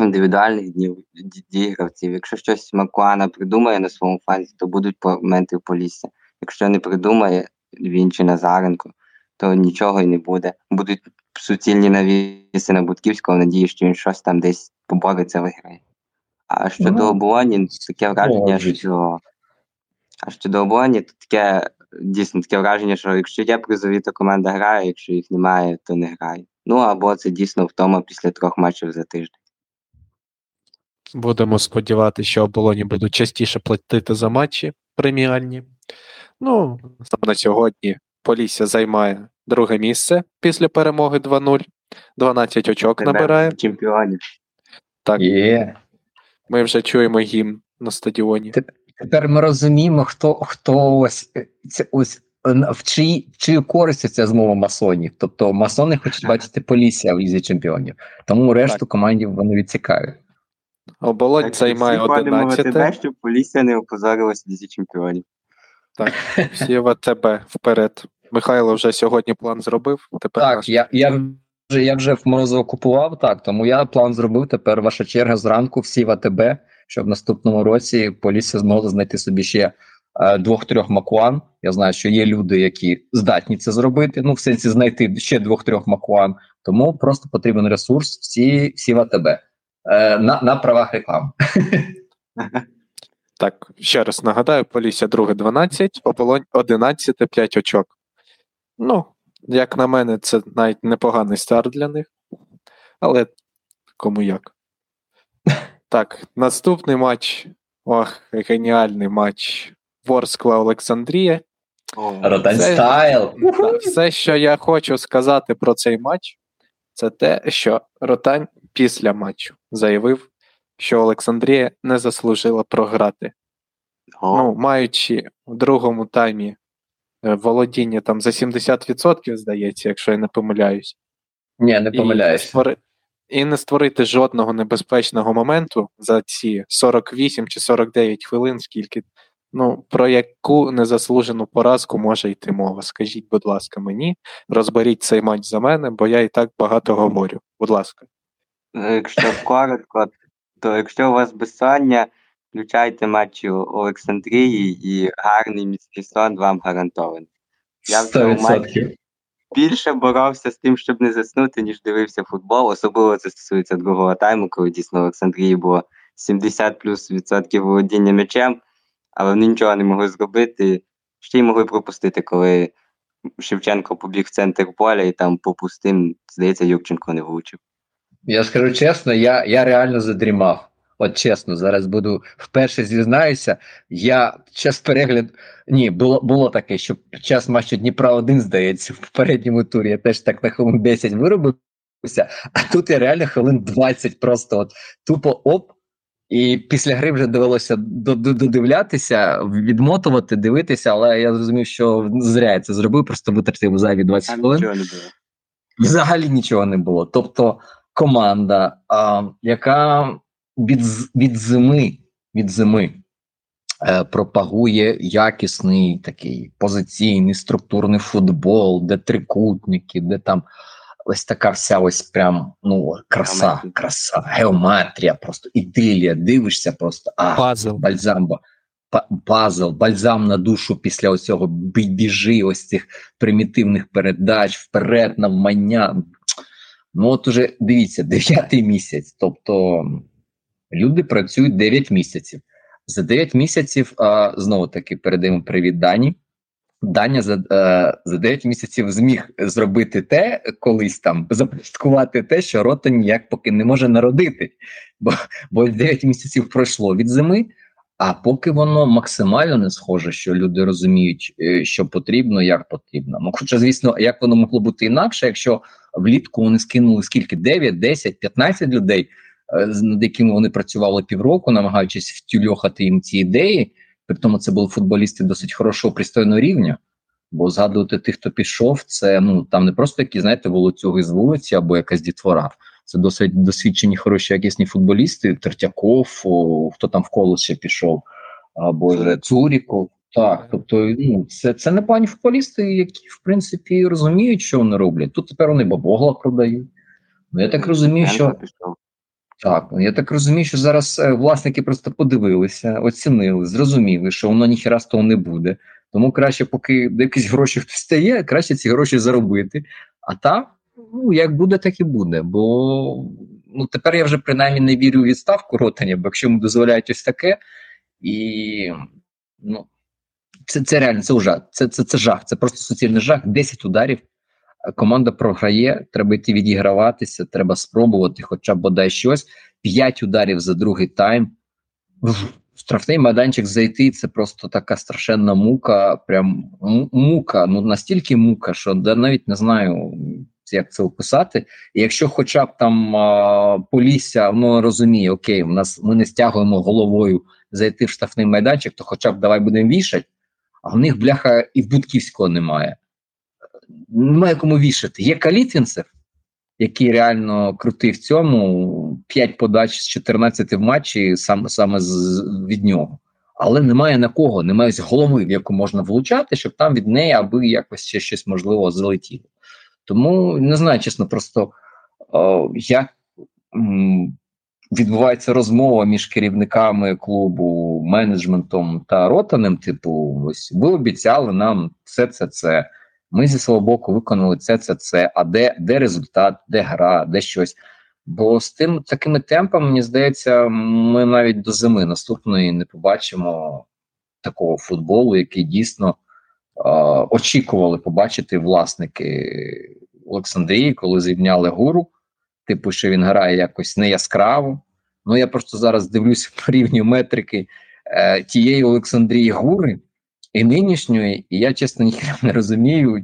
індивідуальних днів ді- дій гравців. Якщо щось Макуана придумає на своєму фланзі, то будуть моменти в Полісся. Якщо не придумає він чи Назаренко, то нічого й не буде. Будуть суцільні навіси на Будківського, в надії, що він щось там десь побореться, виграє. А щодо Ну, оболоні, таке враження, що. А щодо оболоні, то таке дійсно таке враження, що якщо є призові, то команда грає, якщо їх немає, то не грає. Ну або це дійсно втома після трьох матчів за тиждень. Будемо сподіватися, що оболоні будуть частіше платити за матчі преміальні. Ну, саме на сьогодні Полісся займає друге місце після перемоги 2-0. 12 очок набирає. чемпіонів. Так, Є. ми вже чуємо гімн на стадіоні. Тепер ми розуміємо, хто хто ось е, це ось е, в чиї в чию користь ця змова масонів. Тобто масони хочуть бачити Полісся в лізі чемпіонів, тому решту командів вони відсікають. Оболонь займає Всі ходимо в 11. АТБ, щоб Полісся не опозорилася в Лізі чемпіонів. Всі в АТБ вперед. Михайло вже сьогодні план зробив. Тепер Так, наш. я, я вже я вже в Морозово купував, так тому я план зробив. Тепер ваша черга зранку всі в АТБ, щоб в наступному році Полісся змогла знайти собі ще е, двох-трьох макуан. Я знаю, що є люди, які здатні це зробити. Ну, в сенсі знайти ще двох-трьох макуан. Тому просто потрібен ресурс. Всі, всі в АТБ е, на, на правах реклами. Так, ще раз нагадаю, Полісся друге 12, Оболонь 11, 5 очок. Ну, як на мене, це навіть непоганий старт для них. Але кому як. *laughs* Так, наступний матч. Ох, геніальний матч. Ворскла Олександрія. Стайл. Та, Все, що я хочу сказати про цей матч, це те, що Ротань після матчу заявив, що Олександрія не заслужила програти. Ну, маючи в другому таймі володіння там за 70%, здається, якщо я не помиляюсь. Ні, не І помиляєшся. створи- І не створити жодного небезпечного моменту за ці 48 чи 49 хвилин, скільки. Ну, про яку незаслужену поразку може йти мова? Скажіть, будь ласка, мені, розберіть цей матч за мене, бо я і так багато говорю. Будь ласка. Ну, Якщо коротко, то якщо у вас безсоння, включайте матчі Олександрії і гарний міцний сон вам гарантований. Я в цьому матчі більше боровся з тим, щоб не заснути, ніж дивився футбол. Особливо це стосується другого тайму, коли дійсно Олександрії було 70 плюс відсотків володіння м'ячем, але вони нічого не могли зробити. Ще й могли пропустити, коли Шевченко побіг в центр поля і там по пустим, здається, Юрченко не влучив. Я скажу чесно, я, я реально задрімав. От чесно, зараз буду вперше зізнаюся. Я час перегляд. Ні, було було таке, що під час матчу Дніпра 1 здається, в попередньому турі я теж так на хвилин 10 виробився, а тут я реально хвилин 20 просто от тупо оп. І після гри вже довелося до- до- додивлятися, відмотувати, дивитися, але я зрозумів, що зря я це зробив, просто витратив зайві 20 хвилин. нічого не було. Взагалі нічого не було. Тобто команда, а, яка від, від зими, від зими е, пропагує якісний такий позиційний структурний футбол, де трикутники, де там ось така вся ось прям ну краса, Геометрія. краса, геометрія, просто ідилія. Дивишся просто а Пазл. бальзам, ба- пазл, бальзам на душу після ось цього бі- біжи, ось цих примітивних передач, вперед, навмання. Ну, от уже дивіться, дев'ятий місяць. Тобто люди працюють 9 місяців. За 9 місяців, а, знову таки, передаємо привіт Дані. Даня за, е, за 9 місяців зміг зробити те, колись там започаткувати те, що рота ніяк поки не може народити. Бо, бо 9 місяців пройшло від зими, а поки воно максимально не схоже, що люди розуміють, е, що потрібно, як потрібно. Ну, хоча, звісно, як воно могло бути інакше, якщо влітку вони скинули скільки 9, 10, 15 людей, над якими вони працювали півроку, намагаючись втюльохати їм ці ідеї. При тому це були футболісти досить хорошого пристойного рівня. Бо згадувати тих, хто пішов, це ну там не просто які, знаєте, волоцюги з вулиці або якась дітвора. Це досить досвідчені, хороші, якісні футболісти. Тертяков, о, хто там в колос ще пішов, або Цуріков. Так, тобто, ну це, це не пані футболісти, які в принципі розуміють, що вони роблять. Тут тепер вони бабогла продають. Ну я так розумію, що пішов. Так, я так розумію, що зараз е, власники просто подивилися, оцінили, зрозуміли, що воно ніхіра з того не буде. Тому краще, поки якісь гроші хтось стає, краще ці гроші заробити. А там, ну як буде, так і буде. Бо ну тепер я вже принаймні не вірю у відставку ротання, бо якщо йому дозволяють ось таке, і ну це, це реально це ужас. Це, це, це жах, це просто суцільний жах. 10 ударів. Команда програє, треба йти відіграватися, треба спробувати, хоча б бодай щось. 5 ударів за другий тайм. Штрафний майданчик зайти це просто така страшенна мука. Прям мука. Ну настільки мука, що навіть не знаю, як це описати. І якщо хоча б там а, Полісся ну, розуміє, окей, у нас ми не стягуємо головою зайти в штрафний майданчик, то хоча б давай будемо вішати. А в них бляха і в Будківського немає. Немає кому вішати. Є Калітвінцев, який реально крутий в цьому. 5 подач з 14 в матчі саме, саме з, від нього. Але немає на кого, немає голови, в яку можна влучати, щоб там від неї аби якось ще щось можливо залетіло. Тому не знаю, чесно, просто о, як м, відбувається розмова між керівниками клубу, менеджментом та ротаним. Типу, ось ви обіцяли нам це, це, це. Ми зі свого боку виконали це, це, це. А де, де результат, де гра, де щось. Бо з тим такими темпами, мені здається, ми навіть до зими наступної не побачимо такого футболу, який дійсно е, очікували побачити власники Олександрії, коли зрівняли гуру. Типу, що він грає якось не яскраво, Ну я просто зараз дивлюся *laughs* по рівню метрики е, тієї Олександрії Гури і нинішньої, і я чесно *laughs* ніхто не розумію,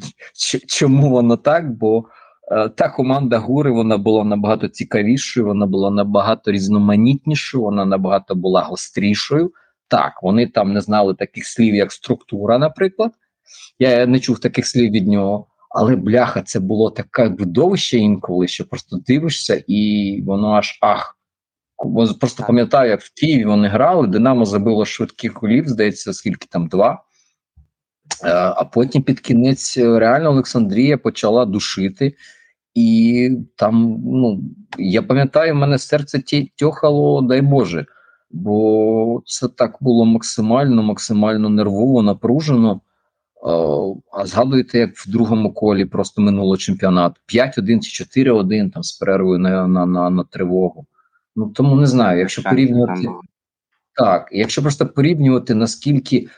чому воно так, бо е, та команда Гури вона була набагато цікавішою, вона була набагато різноманітнішою, вона набагато була гострішою. Так, вони там не знали таких слів, як структура, наприклад. Я не чув таких слів від нього. Але бляха, це було таке видовище інколи, що просто дивишся, і воно аж ах. Просто пам'ятаю, як в Києві вони грали, Динамо забило швидких голів, здається, скільки там два. Е, А потім під кінець е, реально Олександрія почала душити. І там, ну, я пам'ятаю, в мене серце тьохало, дай Боже. Бо це так було максимально, максимально нервово, напружено. Е, А згадуєте, як в другому колі просто минуло чемпіонат 5-1 чи 4-1 там з перервою на, на, на, на тривогу. Ну тому не знаю, якщо порівнювати. Так, якщо просто порівнювати, наскільки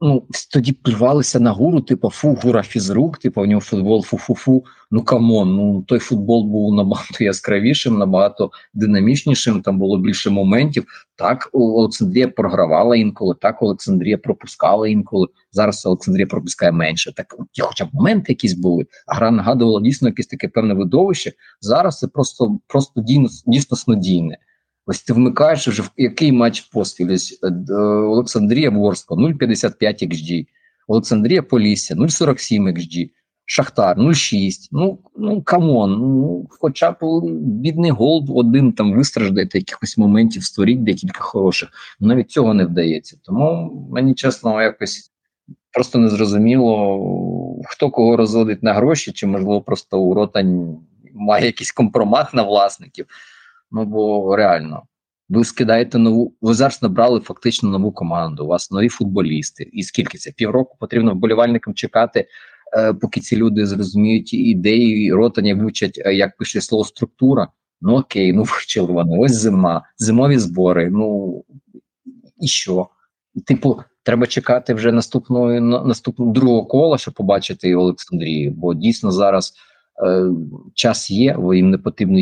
ну, тоді плювалися на гуру, типу, фу, гура фізрук, типу, в нього футбол фу-фу-фу. Ну come on, ну той футбол був набагато яскравішим, набагато динамічнішим, там було більше моментів. Так, Олександрія програвала інколи, так, Олександрія пропускала інколи. Зараз Олександрія пропускає менше. Так, хоча б моменти якісь були, а гра нагадувала дійсно якесь таке певне видовище. Зараз це просто, просто дійсно, дійсно снодійне. Ось ти вмикаєш вже в який матч поспіль. Ось, е, Олександрія Ворскла 0,55 XG, Олександрія Полісся 0,47 XG, Шахтар 0,6. Ну, ну come on, ну хоча б бідний гол один там вистраждаєте якихось моментів, створіть декілька хороших. Навіть цього не вдається. Тому мені чесно, якось просто не зрозуміло, хто кого розводить на гроші, чи можливо просто у Ротань має якийсь компромат на власників. Ну бо реально, ви скидаєте нову, ви зараз набрали фактично нову команду. У вас нові футболісти. І скільки це? Півроку потрібно вболівальникам чекати, е, поки ці люди зрозуміють ідеї, ротані вивчать, е, як пише слово структура. Ну окей, ну *laughs* вчили вони. Ось зима, зимові збори. Ну і що? Типу, треба чекати вже наступного наступного другого кола, щоб побачити Олександрію. Бо дійсно зараз е, час є, бо їм не потрібно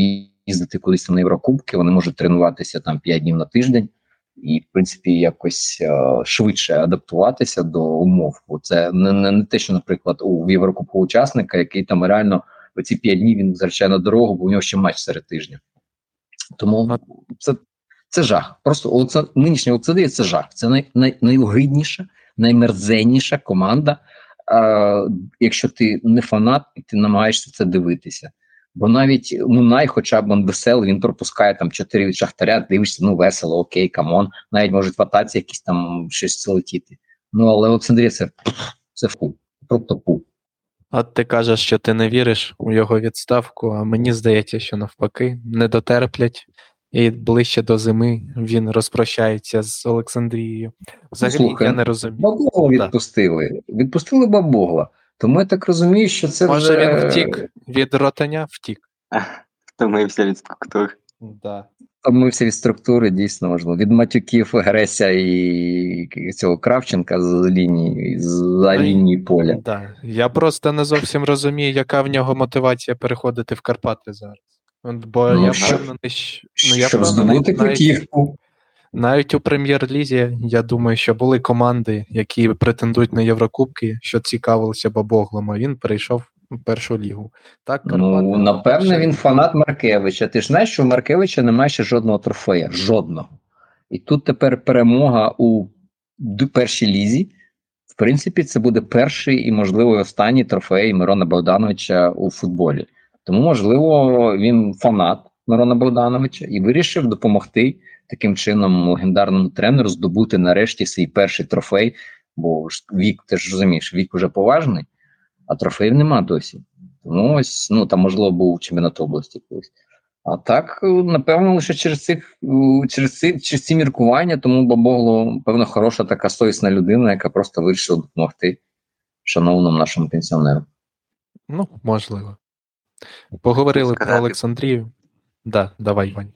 їздити кудись на Єврокубки, вони можуть тренуватися там 5 днів на тиждень і, в принципі, якось е, швидше адаптуватися до умов. Бо це не, не, не те, що, наприклад, у Єврокубку учасника, який там реально в ці 5 днів він зарчає на дорогу, бо у нього ще матч серед тижня. Тому це, це жах. Просто Олексан... нинішня Олександрія це жах. Це най, най, найогидніша, наймерзенніша команда. Е, якщо ти не фанат, і ти намагаєшся це дивитися. Бо навіть Минай, хоча б він веселий, він пропускає там 4 від шахтаря, дивишся, ну весело, окей, come on. Навіть можуть в атаці якісь там щось залетіти. Ну але Олександрія це, це фу, просто фу. От ти кажеш, що ти не віриш у його відставку, а мені здається, що навпаки, не дотерплять. І ближче до зими він розпрощається з Олександрією. Взагалі, Слухай, я не розумію. Бабогла Да. відпустили. Відпустили Бабогла. Тому я так розумію, що це Може, вже... він втік від ротання? Втік. *laughs* Втомився від структур. Да. Втомився від структури, дійсно можливо. Від матюків Греся і цього Кравченка з лінії, за лінії поля. Да. Я просто не зовсім розумію, яка в нього мотивація переходити в Карпати зараз. Бо Ну, я впевнений, що ну, я Щоб впевнений, здобути навіть. Навіть у прем'єр-лізі, я думаю, що були команди, які претендують на Єврокубки, що цікавилися Бабоглом, а він перейшов в першу лігу. Так, Ну, напевне, ще- він фанат Маркевича. Ти ж знаєш, що у Маркевича немає ще жодного трофея. Жодного. І тут тепер перемога у першій лізі. В принципі, це буде перший і, можливо, останній трофей Мирона Богдановича у футболі. Тому, можливо, він фанат Мирона Богдановича і вирішив допомогти таким чином легендарному тренеру здобути нарешті свій перший трофей. Бо вік, ти ж розумієш, вік уже поважний, а трофеїв нема досі. Тому ось, ну там можливо був чемпіонат області колись. А так, напевно, лише через цих через ці через ці міркування, тому Бабогло, певно, хороша така совісна людина, яка просто вирішила допомогти шановному нашому пенсіонеру. Ну, можливо. Поговорили про Олександрію. Да, давай, Вань.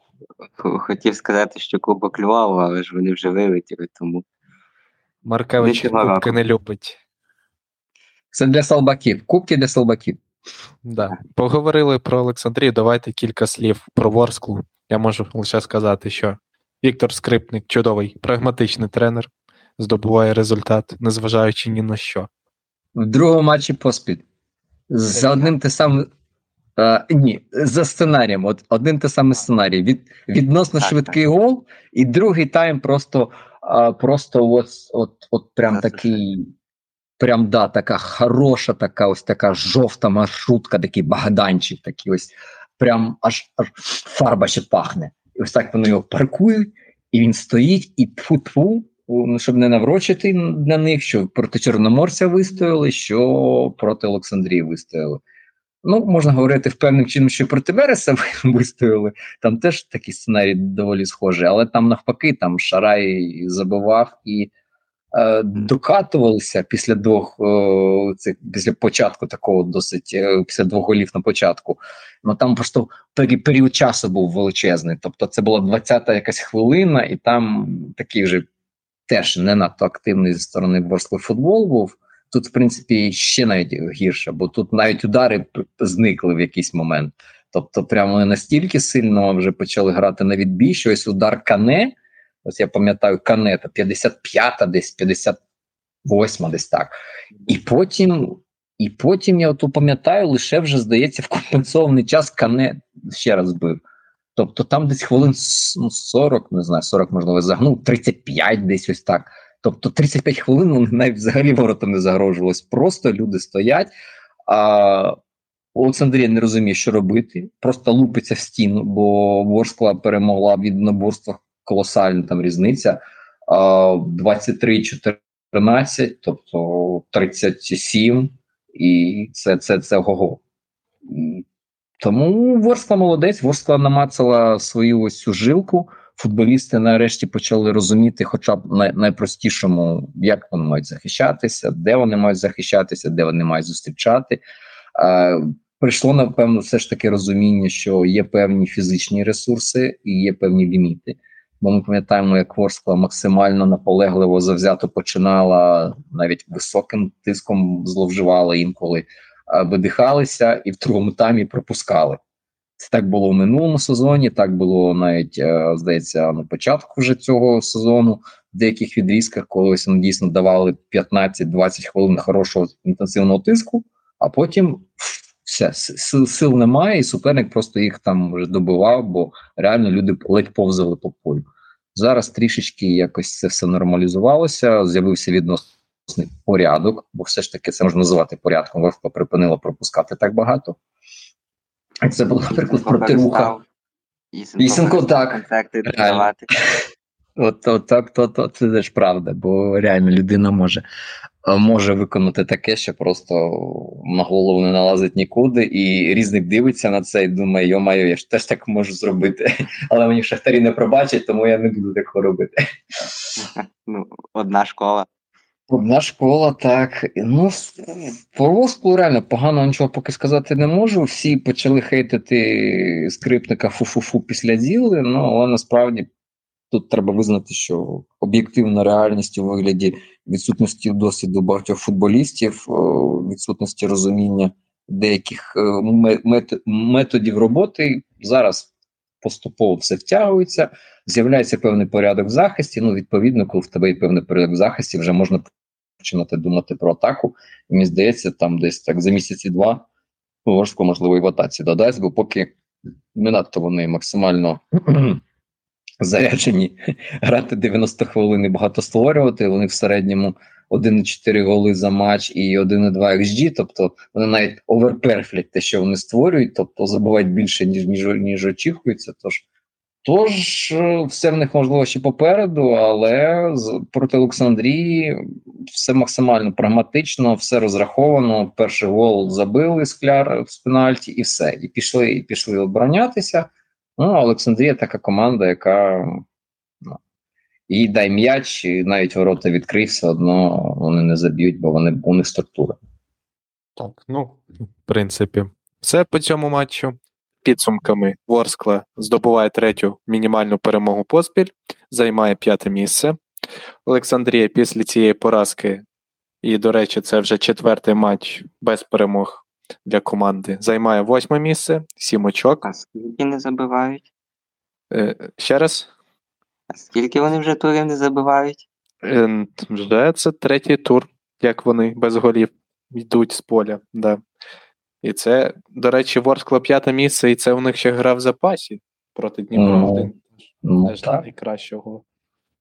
Хотів сказати, що Кубок Львова, але ж вони вже вилетіли, тому Маркевич кубки не любить. Це для салбаків. Кубки для салбаків. Да. Поговорили про Олександрію. Давайте кілька слів про Ворсклу. Я можу лише сказати, що Віктор Скрипник чудовий, прагматичний тренер, здобуває результат, незважаючи ні на що. В другому матчі поспіль. За одним те саме. А, ні, за сценарієм. От один те саме сценарій. Від, відносно Так, швидкий гол, і другий тайм просто, а, просто от, от, от прям такий. Прям да, така хороша, така ось така жовта маршрутка, такий багаданчик, такий ось прям аж, аж фарба ще пахне. І ось так вони його паркують, і він стоїть, і тфу-тфу, ну, щоб не наврочити на них, що проти Чорноморця вистояли, що проти Олександрії вистояли. Ну, можна говорити впевненим чином, що проти Вереса *laughs* вистояли. Там теж такий сценарій доволі схожий, але там навпаки, там Шарай забивав і е, докатувалися після двох е, цих після початку такого досить е, після двох голів на початку. Ну там просто такий період часу був величезний. Тобто, це була 20-та якась хвилина, і там такий вже теж не надто активний зі сторони Ворскли футбол був. Тут, в принципі, ще навіть гірше, бо тут навіть удари зникли в якийсь момент. Тобто, прямо настільки сильно вже почали грати на відбій, що ось удар Кане, ось я пам'ятаю, Кане, то 55-та десь, 58-та десь так. І потім, і потім я ото пам'ятаю, лише вже здається, в компенсований час Кане ще раз бив. Тобто там десь хвилин ну, 40, не знаю, 40, можливо, загнув, 35 десь ось так. Тобто 35 хвилин вони навіть взагалі воротом не загрожувалось. Просто люди стоять. А Олександрія не розуміє, що робити, просто лупиться в стіну, бо Ворскла перемогла в єдиноборствах колосальна там різниця. А, 23-14, тобто 37, і це, це, це ого. Тому Ворскла молодець, Ворскла намацала свою ось цю жилку. Футболісти нарешті почали розуміти, хоча б на найпростішому, як вони мають захищатися, де вони мають захищатися, де вони мають зустрічати. Е, прийшло напевно все ж таки розуміння, що є певні фізичні ресурси і є певні ліміти. Бо ми пам'ятаємо, як Ворскла максимально наполегливо завзято починала, навіть високим тиском зловживала інколи, видихалися і в другому таймі пропускали. Це так було в минулому сезоні, так було навіть, е, здається, на початку вже цього сезону, в деяких відрізках, коли ось вони дійсно давали 15-20 хвилин хорошого інтенсивного тиску, а потім все, сил, сил немає, і суперник просто їх там вже добивав, бо реально люди ледь повзали по полю. Зараз трішечки якось це все нормалізувалося, з'явився відносний порядок, бо все ж таки це можна називати порядком. Верхка припинила пропускати так багато. Це була, наприклад, протируха. Ісенко, так. От, от так, то, то це теж правда, бо реально людина може, може виконати таке, що просто на голову не налазить нікуди, і різник дивиться на це і думає, йо-майо, я ж теж так можу зробити. *laughs* Але мені шахтарі не пробачать, тому я не буду такого робити. Ну, одна школа. Одна школа, так. Ну, по Ворсклу реально погано нічого поки сказати не можу. Всі почали хейтити скрипника фу-фу-фу після діли, ну але насправді тут треба визнати, що об'єктивна реальність у вигляді відсутності досвіду багатьох футболістів, відсутності розуміння деяких е, методів роботи зараз поступово все втягується. З'являється певний порядок в захисті. Ну, відповідно, коли в тебе є певний порядок в захисті, вже можна починати думати про атаку. І мені здається, там десь так за місяці два Ворську, можливо, і в атаці додасть, бо поки не надто вони максимально *clears throat* заряджені *clears throat* грати 90 хвилин і багато створювати. Вони в середньому 1,4 голи за матч і 1,2 XG, тобто вони навіть оверперфлять те, що вони створюють, тобто забувають більше, ніж, ніж, ніж очікується. Тож Тож е, все в них можливо ще попереду, але проти Олександрії все максимально прагматично, все розраховано. Перший гол забили скляр з пенальті, і все. І пішли, і пішли оборонятися. Ну, Олександрія така команда, яка ну, їй дай м'яч, і навіть ворота відкрий, все одно вони не заб'ють, бо вони у них структура. Так, ну, в принципі, все по цьому матчу. Підсумками Ворскла здобуває третю мінімальну перемогу поспіль, займає п'яте місце. Олександрія після цієї поразки, і, до речі, це вже четвертий матч без перемог для команди, займає восьме місце, сім очок. А скільки не забивають? Е, ще раз. А скільки вони вже турів не забивають? Е, Вже це третій тур, як вони без голів йдуть з поля. Да. І це, до речі, Ворскла п'яте місце, і це у них ще гра в запасі проти Дніпро Ну, 1. Ну, Теж так. найкращого.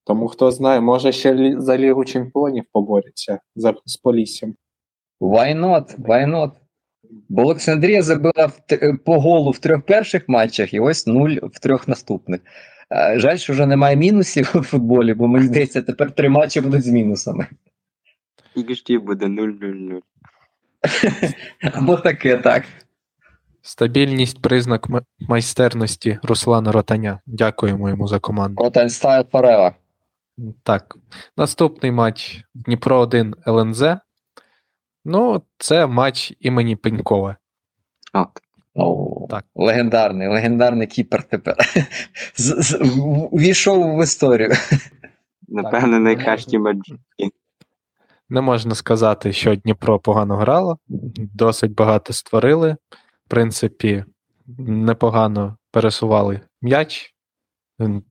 Тому хто знає, може ще за Лігу Чемпіонів поборються за, з Поліссям. Why not? Why not? Бо Олександрія забила в по голу в трьох перших матчах і ось нуль в трьох наступних. Е, Жаль, що вже немає мінусів у футболі, бо мені здається, тепер три матчі будуть з мінусами. XG буде 0-0-0. Або таке, так. Стабільність признак майстерності Руслана Ротаня. Дякуємо йому за команду. Ротань стайл Форева. Так, наступний матч Дніпро 1 ЛНЗ. Ну, це матч імені Пенькова. О, Так. Легендарний, легендарний кіпер тепер. З- в- Увійшов в історію. Напевно, найкращі матчі. Не можна сказати, що Дніпро погано грало, досить багато створили. В принципі, непогано пересували м'яч,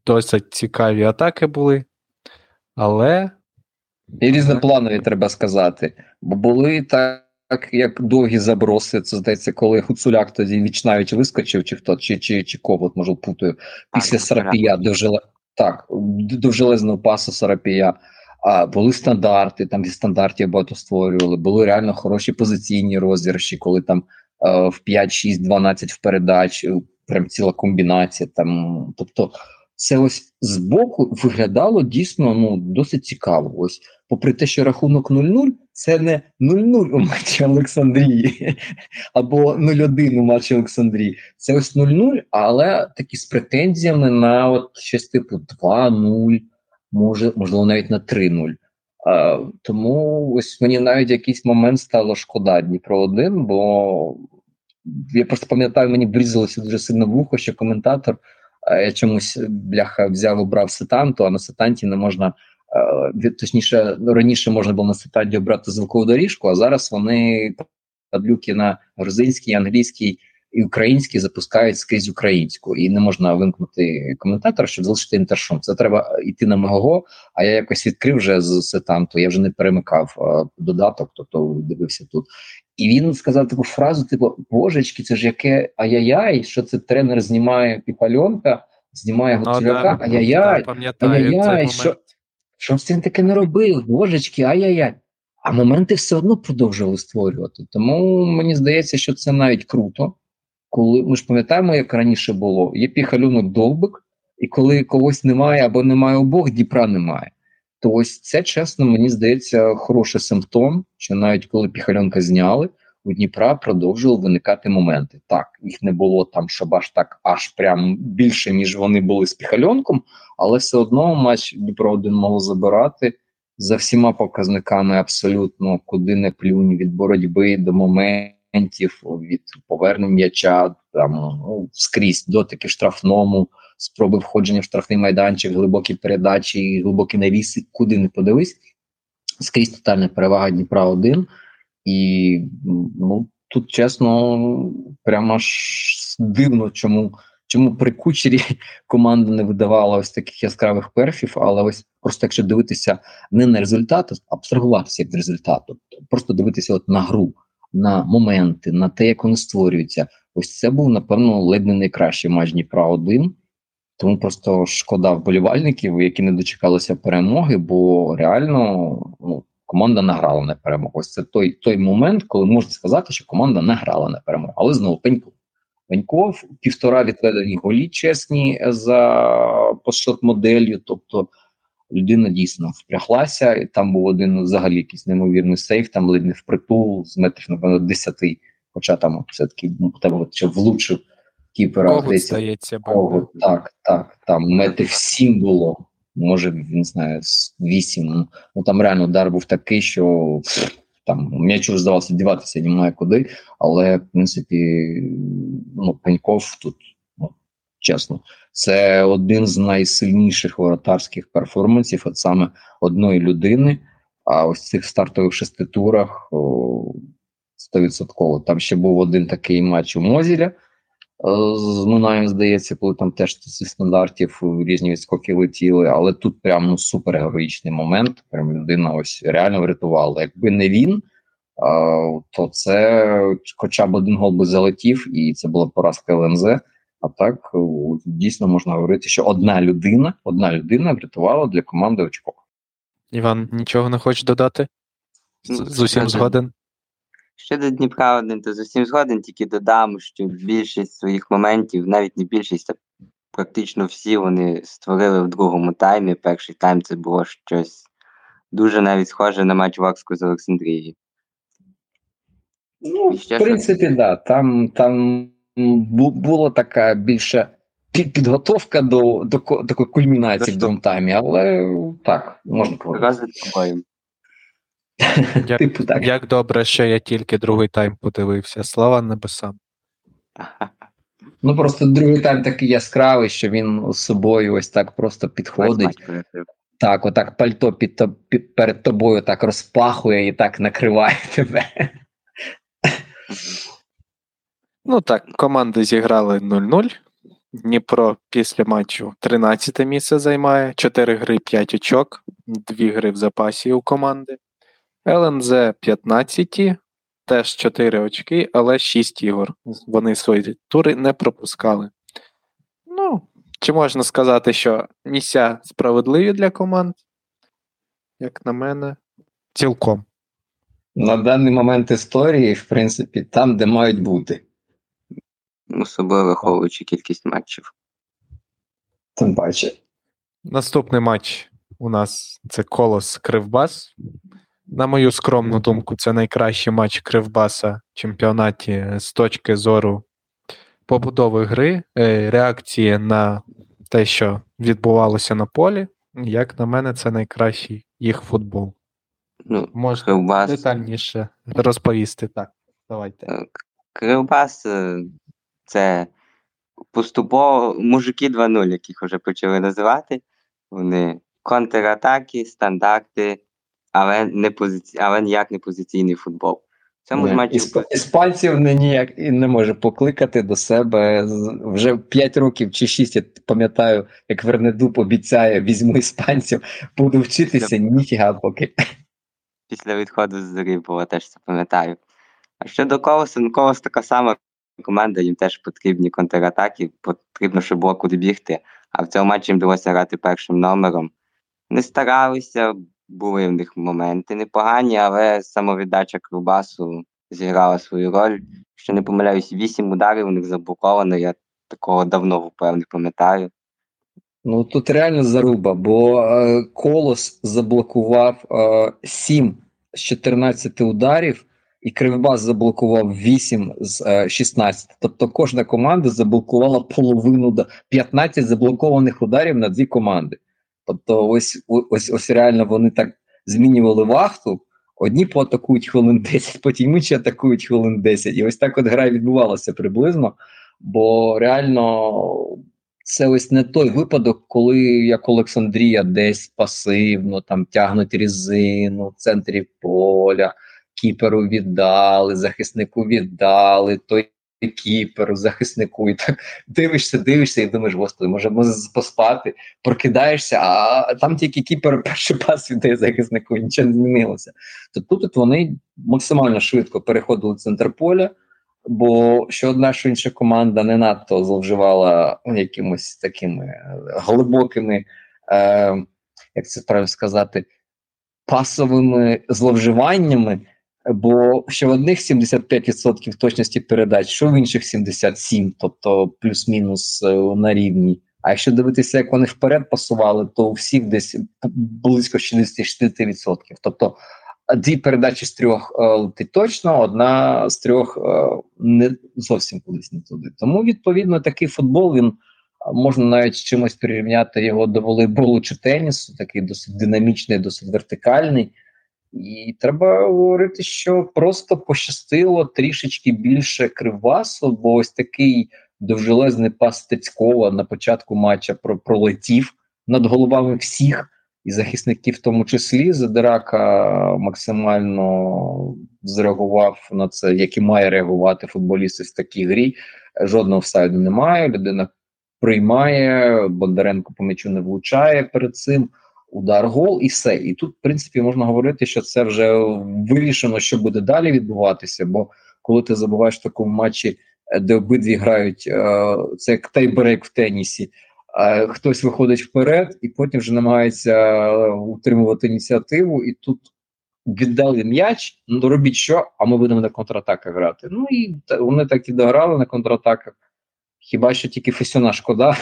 досить цікаві атаки були. Але І різнопланові, треба сказати. Бо були так, як довгі заброси. Це здається, коли Гуцуляк тоді вічнавіч вискочив, чи хто, чи, чи, чи кого, може, путаю. Після Сарапія довжеле... так, довжелезного пасу Сарапія. Були стандарти, там зі стандартів багато створювали. Були реально хороші позиційні розіграші, коли там е, в 5, 6, 12 в передач, е, прям ціла комбінація. Там, тобто, це ось збоку виглядало дійсно ну, досить цікаво. Ось, попри те, що рахунок 0-0, це не 0-0 у матчі Олександрії *laughs* або 0-1 у матчі Олександрії. Це ось 0-0, але такі з претензіями на от щось типу 2-0, може, можливо, навіть на 3-0. А, тому ось мені навіть якийсь момент стало шкода Дніпро 1, бо я просто пам'ятаю, мені брізалося дуже сильно в ухо, що коментатор я чомусь бляха взяв обрав сетанту, а на сетанті не можна. Точніше, ну, раніше можна було на сетанті обрати звукову доріжку, а зараз вони таблюки на грузинській, англійській і українській запускають скрізь українську, і не можна вимкнути коментатора, щоб залишити інтершум. Це треба йти на Мегого, а я якось відкрив вже з сетанту, я вже не перемикав е, додаток, тобто дивився тут. І він сказав таку фразу: типу, божечки, це ж яке ай-яй-яй, що це тренер знімає піпальонка, знімає Гуцуляка, ай-яй-яй, ай-яй-яй, що- що він таке не робив? Божечки, ай-яй-яй. А моменти все одно продовжували створювати. Тому мені здається, що це навіть круто. Коли ми ж пам'ятаємо, як раніше було, є піхалюнок довбик, і коли когось немає або немає обох, Дніпра немає. То ось це чесно, мені здається, хороший симптом, що навіть коли піхальонка зняли, у Дніпра продовжували виникати моменти. Так, їх не було там, аж так аж прям більше, ніж вони були з піхальонком, але все одно матч Дніпро один мав забирати за всіма показниками абсолютно куди не плюнь від боротьби до моментів, від повернення м'яча, там ну, скрізь дотики штрафному, спроби входження в штрафний майданчик, глибокі передачі, глибокі навіси, куди не подивись. Скрізь тотальна перевага Дніпра 1. І ну, тут чесно, прямо аж дивно, чому, чому при кучері команда не видавала ось таких яскравих перфів, але ось просто якщо дивитися не на результат, а абстрагуватися від результату, просто дивитися от на гру, на моменти, на те, як вони створюються. Ось це був, напевно, ледь не найкращий матч Дніпра 1. Тому просто шкода вболівальників, які не дочекалися перемоги, бо реально ну, команда награла на перемогу. Ось це той той момент, коли можна сказати, що команда награла на перемогу. Але знову Пеньков. Пеньков, півтора відведені голі чесні за постшот моделлю. Тобто людина дійсно впряглася, і там був один взагалі якийсь неймовірний сейф, там ледь не впритул з метрів, напевно, 10, хоча там все-таки ну, тебе ще влучив кіпера. Здається. Кого, так, так, там метрів сім було, може, не знаю, вісім. Ну там реально удар був такий, що там м'ячу вже здавалося діватися немає куди, але в принципі, ну, Пеньков тут, ну, чесно, це один з найсильніших воротарських перформансів, от саме одної людини. А ось цих стартових шести турах о, 100%. Там ще був один такий матч у Мозіля. з Минаєм, здається, коли там теж зі стандартів різні відскоки летіли, але тут прям ну супер героїчний момент. Прям людина ось реально врятувала. Якби не він, то це хоча б один гол би залетів, і це була поразка ЛНЗ. А так дійсно можна говорити, що одна людина, одна людина врятувала для команди очко. Іван, нічого не хочеш додати? З, усім згоден? Щодо Дніпра один, то з усім згоден, тільки додам, що більшість своїх моментів, навіть не більшість, а практично всі вони створили в другому таймі. Перший тайм це було щось дуже навіть схоже на матч Ворску з Олександрією. Ну, І в принципі, да. Там, там була така більше підготовка до, до ко- такої кульмінації в До другому таймі, але так, можна говорити. *laughs* Як, Типу так. як добре, що я тільки другий тайм подивився. Слава небесам. *laughs* Ну просто другий тайм такий яскравий, що він з собою ось так просто підходить. Так, отак пальто під, під перед тобою так розпахує і так накриває *laughs* тебе. Ну так, команди зіграли 0-0. Дніпро після матчу 13 місце займає, 4 гри 5 очок, 2 гри в запасі у команди. ЛНЗ 15, теж 4 очки, але 6 ігор. Вони свої тури не пропускали. Ну, чи можна сказати, що місця справедливі для команд? Як на мене, цілком. На даний момент історії, в принципі, там, де мають бути. Особливо враховуючи кількість матчів. Тим паче. Наступний матч у нас це Колос Кривбас. На мою скромну думку, це найкращий матч Кривбаса в чемпіонаті з точки зору побудови гри, е, реакції на те, що відбувалося на полі. Як на мене, це найкращий їх футбол. Ну, Можна Кривбас. детальніше розповісти так. Давайте. Кривбас е, це поступово мужики 2.0, яких вже почали називати. Вони контратаки, стандарти, але не позиці... але ніяк не позиційний футбол. Цьому матчі Ісп- Іспанців не ніяк і не може покликати до себе. Вже 5 років чи 6, я пам'ятаю, як Вернедуб обіцяє, візьму іспанців, буду вчитися, ніфіга поки. після відходу з зорі було, теж це пам'ятаю. А щодо Колоса, ну Колос така сама команда, їм теж потрібні контратаки, потрібно, щоб було куди бігти. А в цьому матчі їм вдалося грати першим номером. Не старалися, були в них моменти непогані, але самовіддача Кривбасу зіграла свою роль. Якщо не помиляюсь, вісім ударів у них заблоковано, я такого давно впевнений пам'ятаю. Ну тут реально заруба, бо е, Колос заблокував е, 7 з 14 ударів, і Кривбас заблокував 8 з е, 16. Тобто кожна команда заблокувала половину 15 заблокованих ударів на дві команди. Тобто, ось ось ось реально вони так змінювали вахту. Одні поатакують хвилин 10, потім інші атакують хвилин 10. І ось так от гра відбувалася приблизно. Бо реально це ось не той випадок, коли як Олександрія десь пасивно там тягнуть різину в центрі поля, кіперу віддали, захиснику віддали, той кіперу, захиснику, і так дивишся, дивишся, і думаєш, господи, може поспати, прокидаєшся, а там тільки кіпер перший пас віддає захиснику, нічого не змінилося. То тут вони максимально швидко переходили в центр поля. Бо що одна, що інша команда не надто зловживала якимось такими е, глибокими, е, як це правильно сказати, пасовими зловживаннями. Бо що в одних 75% точності передач, що в інших 77%, тобто плюс-мінус е, на рівні. А якщо дивитися, як вони вперед пасували, то у всіх десь близько 60-60%. Тобто дві передачі з трьох е, летить точно, одна з трьох е, не зовсім кудись не туди. Тому, відповідно, такий футбол він можна навіть чимось порівняти його до волейболу чи тенісу, такий досить динамічний, досить вертикальний. І треба говорити, що просто пощастило трішечки більше кривбасу, бо ось такий довжелезний пас Стецькова на початку матча про- пролетів над головами всіх і захисників, в тому числі Задирака максимально зреагував на це, як і має реагувати футболіст в такій грі. жодного офсайду немає. Людина приймає, Бондаренко по м'ячу не влучає перед цим. Удар гол і все. І тут, в принципі, можна говорити, що це вже вирішено, що буде далі відбуватися. Бо коли ти забуваєш в такому матчі, де обидві грають, е, це як тайбрейк в тенісі. Хтось виходить вперед і потім вже намагається утримувати ініціативу, і тут віддали м'яч, ну робіть що, а ми будемо на контратаках грати. Ну і вони так і дограли на контратаках. Хіба що тільки Фесюна шкода,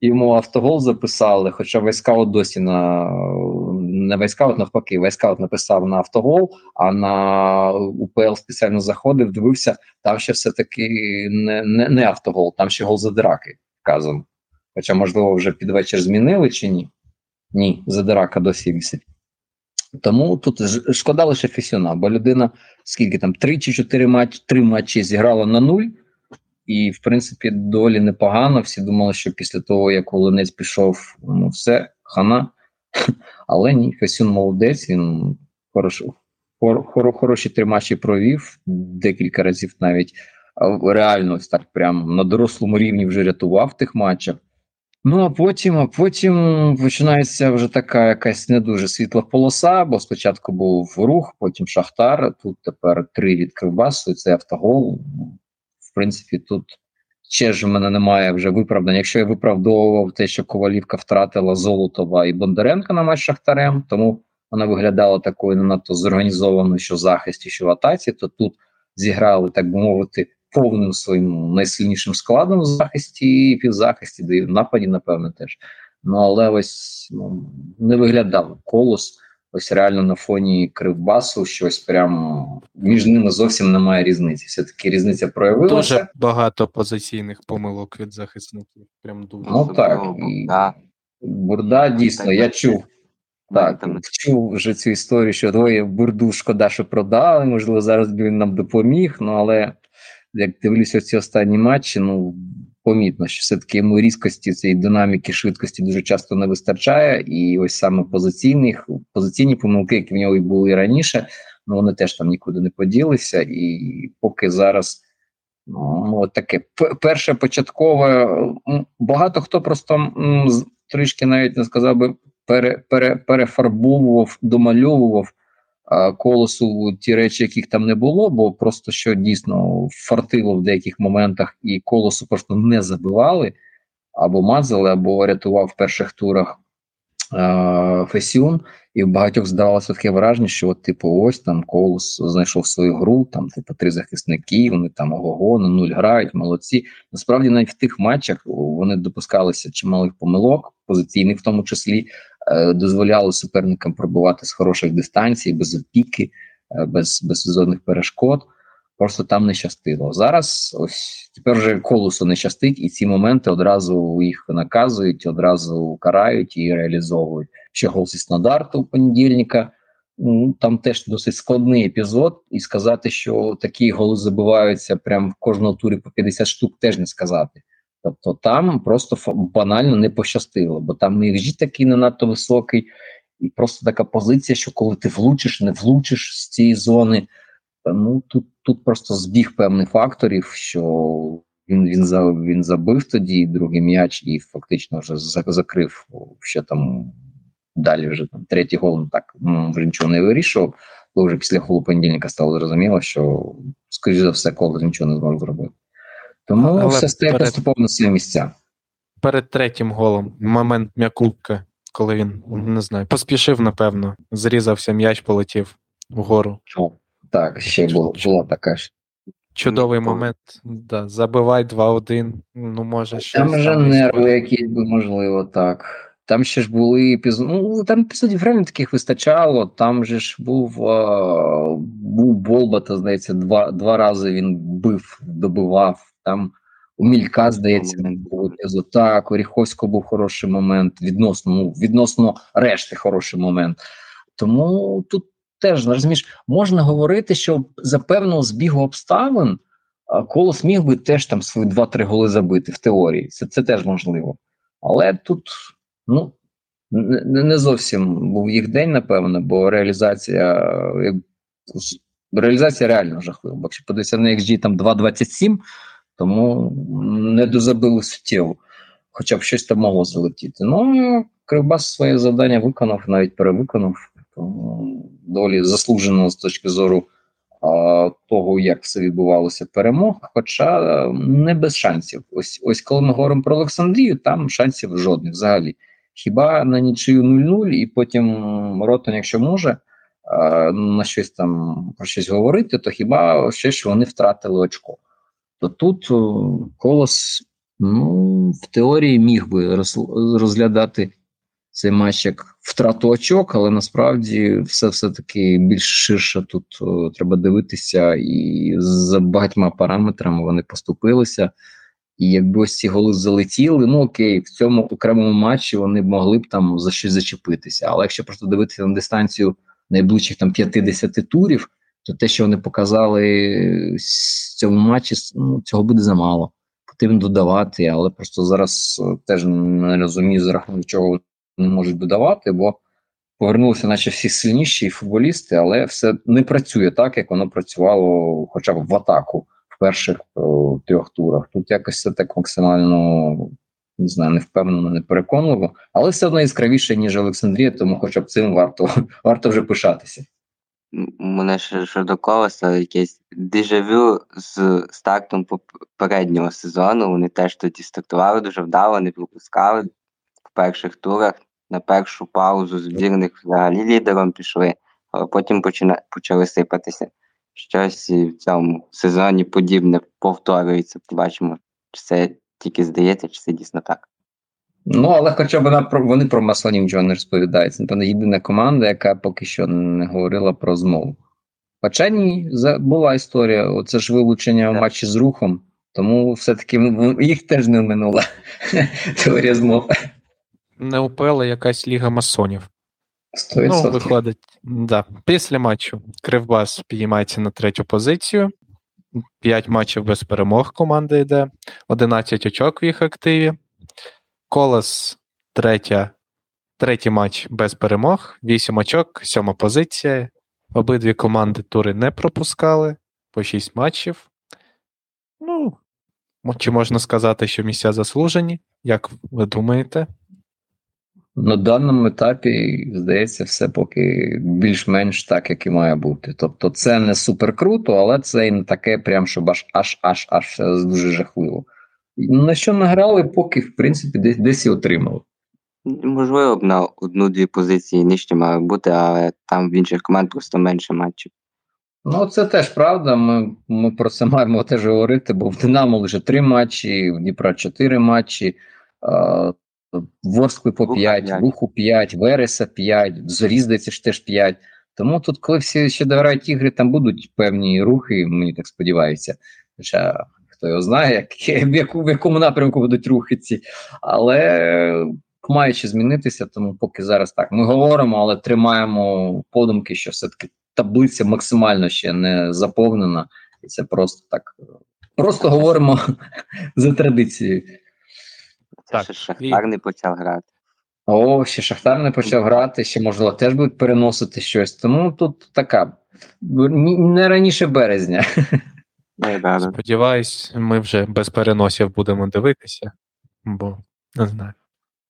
йому автогол записали, хоча Wyscout досі на не Wyscout, навпаки, Wyscout написав на автогол, а на УПЛ спеціально заходив, дивився, там ще все-таки не не, не автогол, там ще гол за драки вказано. Хоча, можливо, вже під вечір змінили чи ні? Ні, задирака досі вісить. Тому тут шкода лише Фесюна, бо людина скільки там, три чи чотири матчі, три матчі зіграла на нуль, і, в принципі, доволі непогано. Всі думали, що після того, як Волинець пішов, ну все, хана. *laughs* Але ні, Фесюн молодець, він хорош, хор, хороші три матчі провів, декілька разів навіть реально ось так прямо на дорослому рівні вже рятував в тих матчах. Ну, а потім а потім починається вже така якась не дуже світла полоса, бо спочатку був рух, потім Шахтар. Тут тепер три від Кривбасу, це автогол. Принципі, тут ще ж в мене немає вже виправдання. Якщо я виправдовував те, що Ковалівка втратила Золотова і Бондаренка на матч Шахтарем, тому вона виглядала такою не надто зорганізованою, що в захисті, що в атаці, то тут зіграли, так би мовити повним своїм найсильнішим складом в захисті і півзахисті, де і в нападі, напевно, теж. Ну але ось ну, не виглядав колос. Ось реально на фоні Кривбасу щось прямо між ними зовсім немає різниці. Все таки різниця проявилася. Дуже багато позиційних помилок від захисників. Прям дуже ну так і Бурда дійсно. Я чув так, чув вже цю історію, що двоє бурду шкода, що продали. Можливо, зараз він нам допоміг. Ну але як дивлюся ці останні матчі, ну помітно, що все-таки йому різкості цієї динаміки, швидкості дуже часто не вистачає. І ось саме позиційних позиційні помилки, які в нього і були раніше, ну вони теж там нікуди не поділися. І поки зараз ну, от таке перше початкове, багато хто просто трішки навіть не сказав би пере, пере, перефарбовував, домальовував колосу ті речі, яких там не було, бо просто що дійсно фартило в деяких моментах, і колосу просто не забивали або мазали, або рятував в перших турах е, Фесіон. І в багатьох здавалося таке враження, що от, типу, ось там колос знайшов свою гру, там типу три захисники, вони там ого, на нуль грають, молодці. Насправді, навіть в тих матчах вони допускалися чималих помилок, позиційних в тому числі. Е, дозволяли суперникам пробувати з хороших дистанцій, без опіки, е, без без сезонних перешкод. Просто там не щастило. Зараз ось тепер вже колосу не щастить, і ці моменти одразу їх наказують, одразу карають і реалізовують. Ще гол зі стандарту понедільника. Ну, Там теж досить складний епізод, і сказати, що такі голи забиваються прямо в кожному турі по 50 штук, теж не сказати. Тобто там просто банально не пощастило, бо там XG такий не надто високий, і просто така позиція, що коли ти влучиш, не влучиш з цієї зони. Ну тут тут просто збіг певних факторів, що він він, він забив тоді другий м'яч і фактично вже закрив ще там далі. Вже там третій гол ну, так ну, вже нічого не вирішував. Бо вже після голу понедільника стало зрозуміло, що скоріш за все, коло нічого не зможе зробити. Тому Але все стає перед... поступово на свої місця. Перед третім голом момент м'якубка, коли він не знаю, поспішив, напевно, зрізався м'яч, полетів вгору. О, так, ще було, була така ж. Чудовий ну, момент. Да, Забивай 2-1. Ну, може, щось. Там вже нерви якісь, можливо, так. Там ще ж були епізоди. Ну, там епізодів реально таких вистачало. Там же ж був а, був Болбата, здається, два два рази він бив, добивав. Там у Мілька, здається, не було. Так, у Ріховського був хороший момент, відносно ну, відносно решти хороший момент. Тому тут теж розумієш, можна говорити, що за певного збігу обставин колос міг би теж там свої 2-3 голи забити в теорії. Це це теж можливо. Але тут ну, не, не зовсім був їх день, напевно, бо реалізація реалізація реально жахлива. Якщо подивитися на XG там 2.27, тому не дозабили суттєво, хоча б щось там могло залетіти. Ну, Кривбас своє завдання виконав, навіть перевиконав. Тому доволі заслужено з точки зору а, того, як все відбувалося перемог, хоча не без шансів. Ось ось коли ми говоримо про Олександрію, там шансів жодних взагалі. Хіба на нічию 0-0, і потім Ротон, якщо може а, на щось там про щось говорити, то хіба ще що вони втратили очко. То тут колос ну, в теорії міг би розглядати цей матч як втрату очок, але насправді все все-таки більш ширше тут о, треба дивитися, і за багатьма параметрами вони поступилися. І якби ось ці голи залетіли, ну окей, в цьому окремому матчі вони могли б там за щось зачепитися. Але якщо просто дивитися на дистанцію найближчих там 50 турів, то те, що вони показали в цьому матчі, ну, цього буде замало. Потрібно додавати, але просто зараз е, теж не розумію, за рахунок чого не можуть додавати, бо повернулися, наче всі сильніші футболісти, але все не працює так, як воно працювало хоча б в атаку в перших о, трьох турах. Тут якось це так максимально не знаю, не впевнено, не переконливо, але все одно яскравіше, ніж Олександрія, тому хоча б цим варто *laughs* варто вже пишатися. Мене ще щодо колеса якесь дежавю з стартом попереднього сезону. Вони теж тоді стартували дуже вдало, не пропускали в перших турах. На першу паузу збірних взагалі лідером пішли, але потім почина... почали сипатися. Щось і в цьому сезоні подібне повторюється. Побачимо, чи це тільки здається, чи це дійсно так. Ну, але хоча б вона про вони про маслані нічого не розповідають. Це напевно єдина команда, яка поки що не говорила про змову. Хоча ні, була історія. Оце ж вилучення в Так. матчі з рухом, тому все-таки їх теж не минула *laughs* теорія змов. Не упела якась ліга масонів. 100%. Ну, виходить, да. Після матчу Кривбас підіймається на третю позицію. 5 матчів без перемог команда йде, 11 очок в їх активі. Колос третя, третій матч без перемог, 8 очок, сьома позиція. Обидві команди тури не пропускали по 6 матчів. Ну, чи можна сказати, що місця заслужені? Як ви думаєте? На даному етапі, здається, все поки більш-менш так, як і має бути. Тобто, це не супер круто, але це і не таке, прям щоб аж аж аж аж дуже жахливо. На що награли, поки, в принципі, десь, десь і отримали. Можливо, на одну-дві позиції нижче мали бути, але там в інших команд просто менше матчів. Ну, це теж правда. Ми, ми про це маємо теж говорити, бо в Динамо лише три матчі, в Дніпра чотири матчі, в Ворскли по Лука 5, п'ять. Луху 5, Вереса 5, в Зорі, здається, ж теж 5. Тому тут, коли всі ще дограють ігри, там будуть певні рухи, мені так сподіваюся. Хоча хто його знає, як, в, яку, в якому напрямку будуть рухи ці. Але ще змінитися, тому поки зараз так. Ми говоримо, але тримаємо подумки, що все-таки таблиця максимально ще не заповнена, і це просто так. Просто говоримо *laughs* за традицією. Це Так, ще Шахтар не почав грати. О, ще Шахтар не почав грати, ще можливо теж будуть переносити щось. Тому тут така не раніше березня. *laughs* Да. Сподіваюсь, ми вже без переносів будемо дивитися, бо не знаю.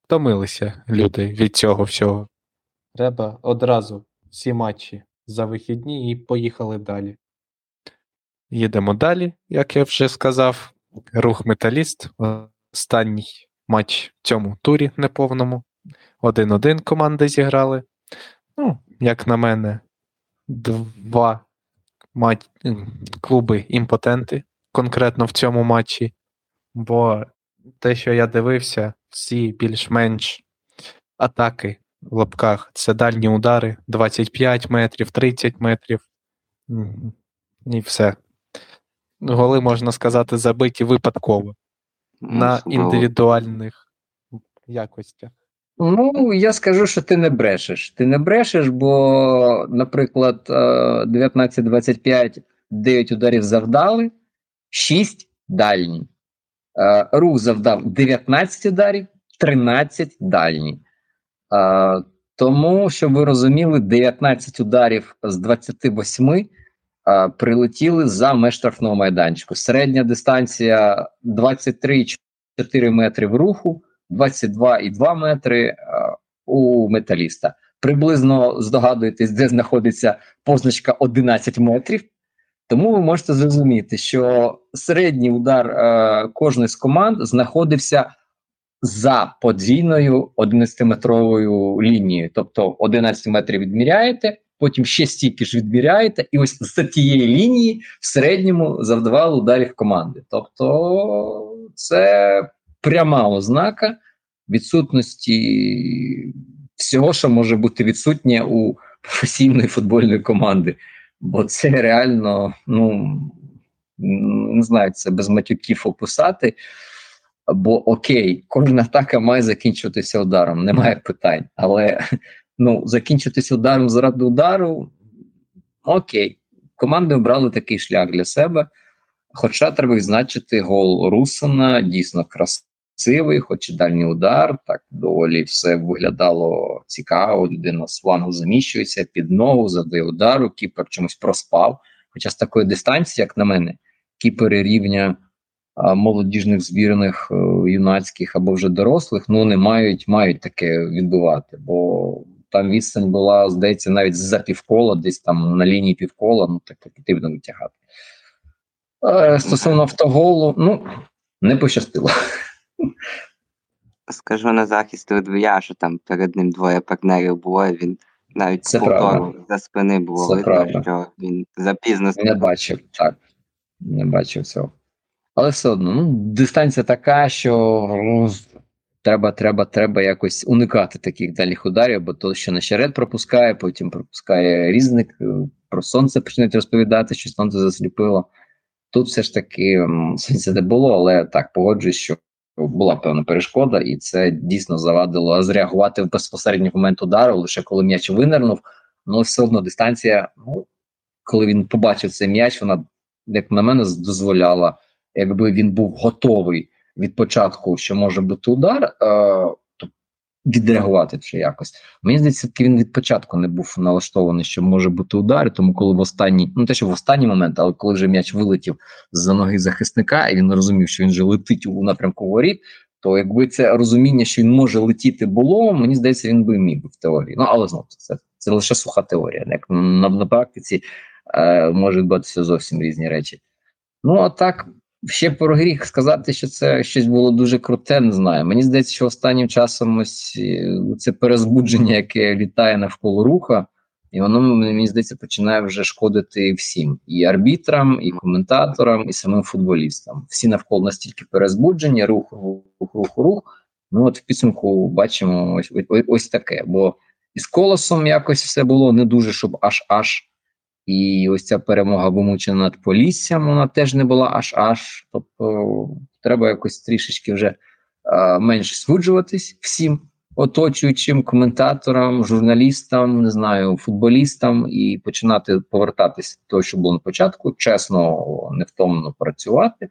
Втомилися люди від цього всього. Треба одразу всі матчі за вихідні і поїхали далі. Їдемо далі, як я вже сказав. Рух Металіст. Останній матч в цьому турі неповному. 1-1 команди зіграли. Ну, як на мене, два мат... клуби імпотенти конкретно в цьому матчі. Бо те, що я дивився, всі більш-менш атаки в лапках це дальні удари 25 метрів, 30 метрів. І все. Голи, можна сказати, забиті випадково на індивідуальних якостях. Ну, я скажу, що ти не брешеш. Ти не брешеш, бо, наприклад, е, 19-25 9 ударів завдали, 6 дальні. Е, Рух завдав 19 ударів, 13 дальні. Е, Тому, щоб ви розуміли, 19 ударів з 28 е, прилетіли за меж штрафного майданчику. Середня дистанція 23,4 метри в руху, 22,2 метри е, у металіста. Приблизно здогадуєтесь, де знаходиться позначка 11 метрів. Тому ви можете зрозуміти, що середній удар е, кожної з команд знаходився за подвійною 11-метровою лінією. Тобто 11 метрів відміряєте, потім ще стільки ж відміряєте, і ось за тієї лінії в середньому завдавали ударів команди. Тобто це пряма ознака відсутності всього, що може бути відсутнє у професійної футбольної команди. Бо це реально, ну не знаю, це без матюків описати. Бо окей, кожна атака має закінчуватися ударом, немає питань. Але ну, закінчитися ударом заради удару окей. Команди обрали такий шлях для себе. Хоча треба відзначити гол Русана, дійсно красивий, хоч і дальній удар. Так доволі все виглядало цікаво. Людина з флангу заміщується під ногу, задає удару, кіпер чомусь проспав. Хоча з такої дистанції, як на мене, кіпери рівня а, молодіжних збірних а, юнацьких або вже дорослих, ну не мають мають таке відбувати. Бо там відстань була, здається, навіть за півкола, десь там на лінії півкола, ну так потрібно витягати. Е, Стосовно автоголу, ну не пощастило. Скажу на захист Ледвія, що там перед ним двоє партнерів було, і він навіть Це повтору за спини було Це видно, правда. що він запізно Не бачив, так. Не бачив цього. Але все одно, ну, дистанція така, що ну, треба, треба, треба якось уникати таких дальніх ударів, бо то, що наперед пропускає, потім пропускає різник, е, про сонце почнуть розповідати, що сонце засліпило. Тут все ж таки сонця *laughs* не було, але так погоджуюсь, що була певна перешкода, і це дійсно завадило зреагувати в безпосередній момент удару, лише коли м'яч винирнув. Ну, все одно дистанція, ну, коли він побачив цей м'яч, вона, як на мене, дозволяла, якби він був готовий від початку, що може бути удар, е, відреагувати ще якось. Мені здається, він від початку не був налаштований, що може бути удар, тому коли в останній, ну те, що в останній момент, але коли вже м'яч вилетів з ноги захисника, і він розумів, що він вже летить у напрямку воріт, то якби це розуміння, що він може летіти, було, мені здається, він би міг би в теорії. Ну але знову це, це лише суха теорія. Як на, на практиці е, може відбуватися зовсім різні речі. Ну а так. Ще про гріх сказати, що це щось було дуже круте, не знаю. Мені здається, що останнім часом ось е, це перезбудження, яке літає навколо руха, і воно мені здається починає вже шкодити всім: і арбітрам, і коментаторам, і самим футболістам. Всі навколо настільки перезбуджені, рух, рух, рух, рух, рух. Ну от в підсумку бачимо ось ось, ось таке. Бо із колосом якось все було не дуже, щоб аж аж. І ось ця перемога вимучена над Поліссям, вона теж не була аж аж. Тобто треба якось трішечки вже е, менше суджуватись всім оточуючим коментаторам, журналістам, не знаю, футболістам, і починати повертатись до того, що було на початку, чесно, невтомно працювати.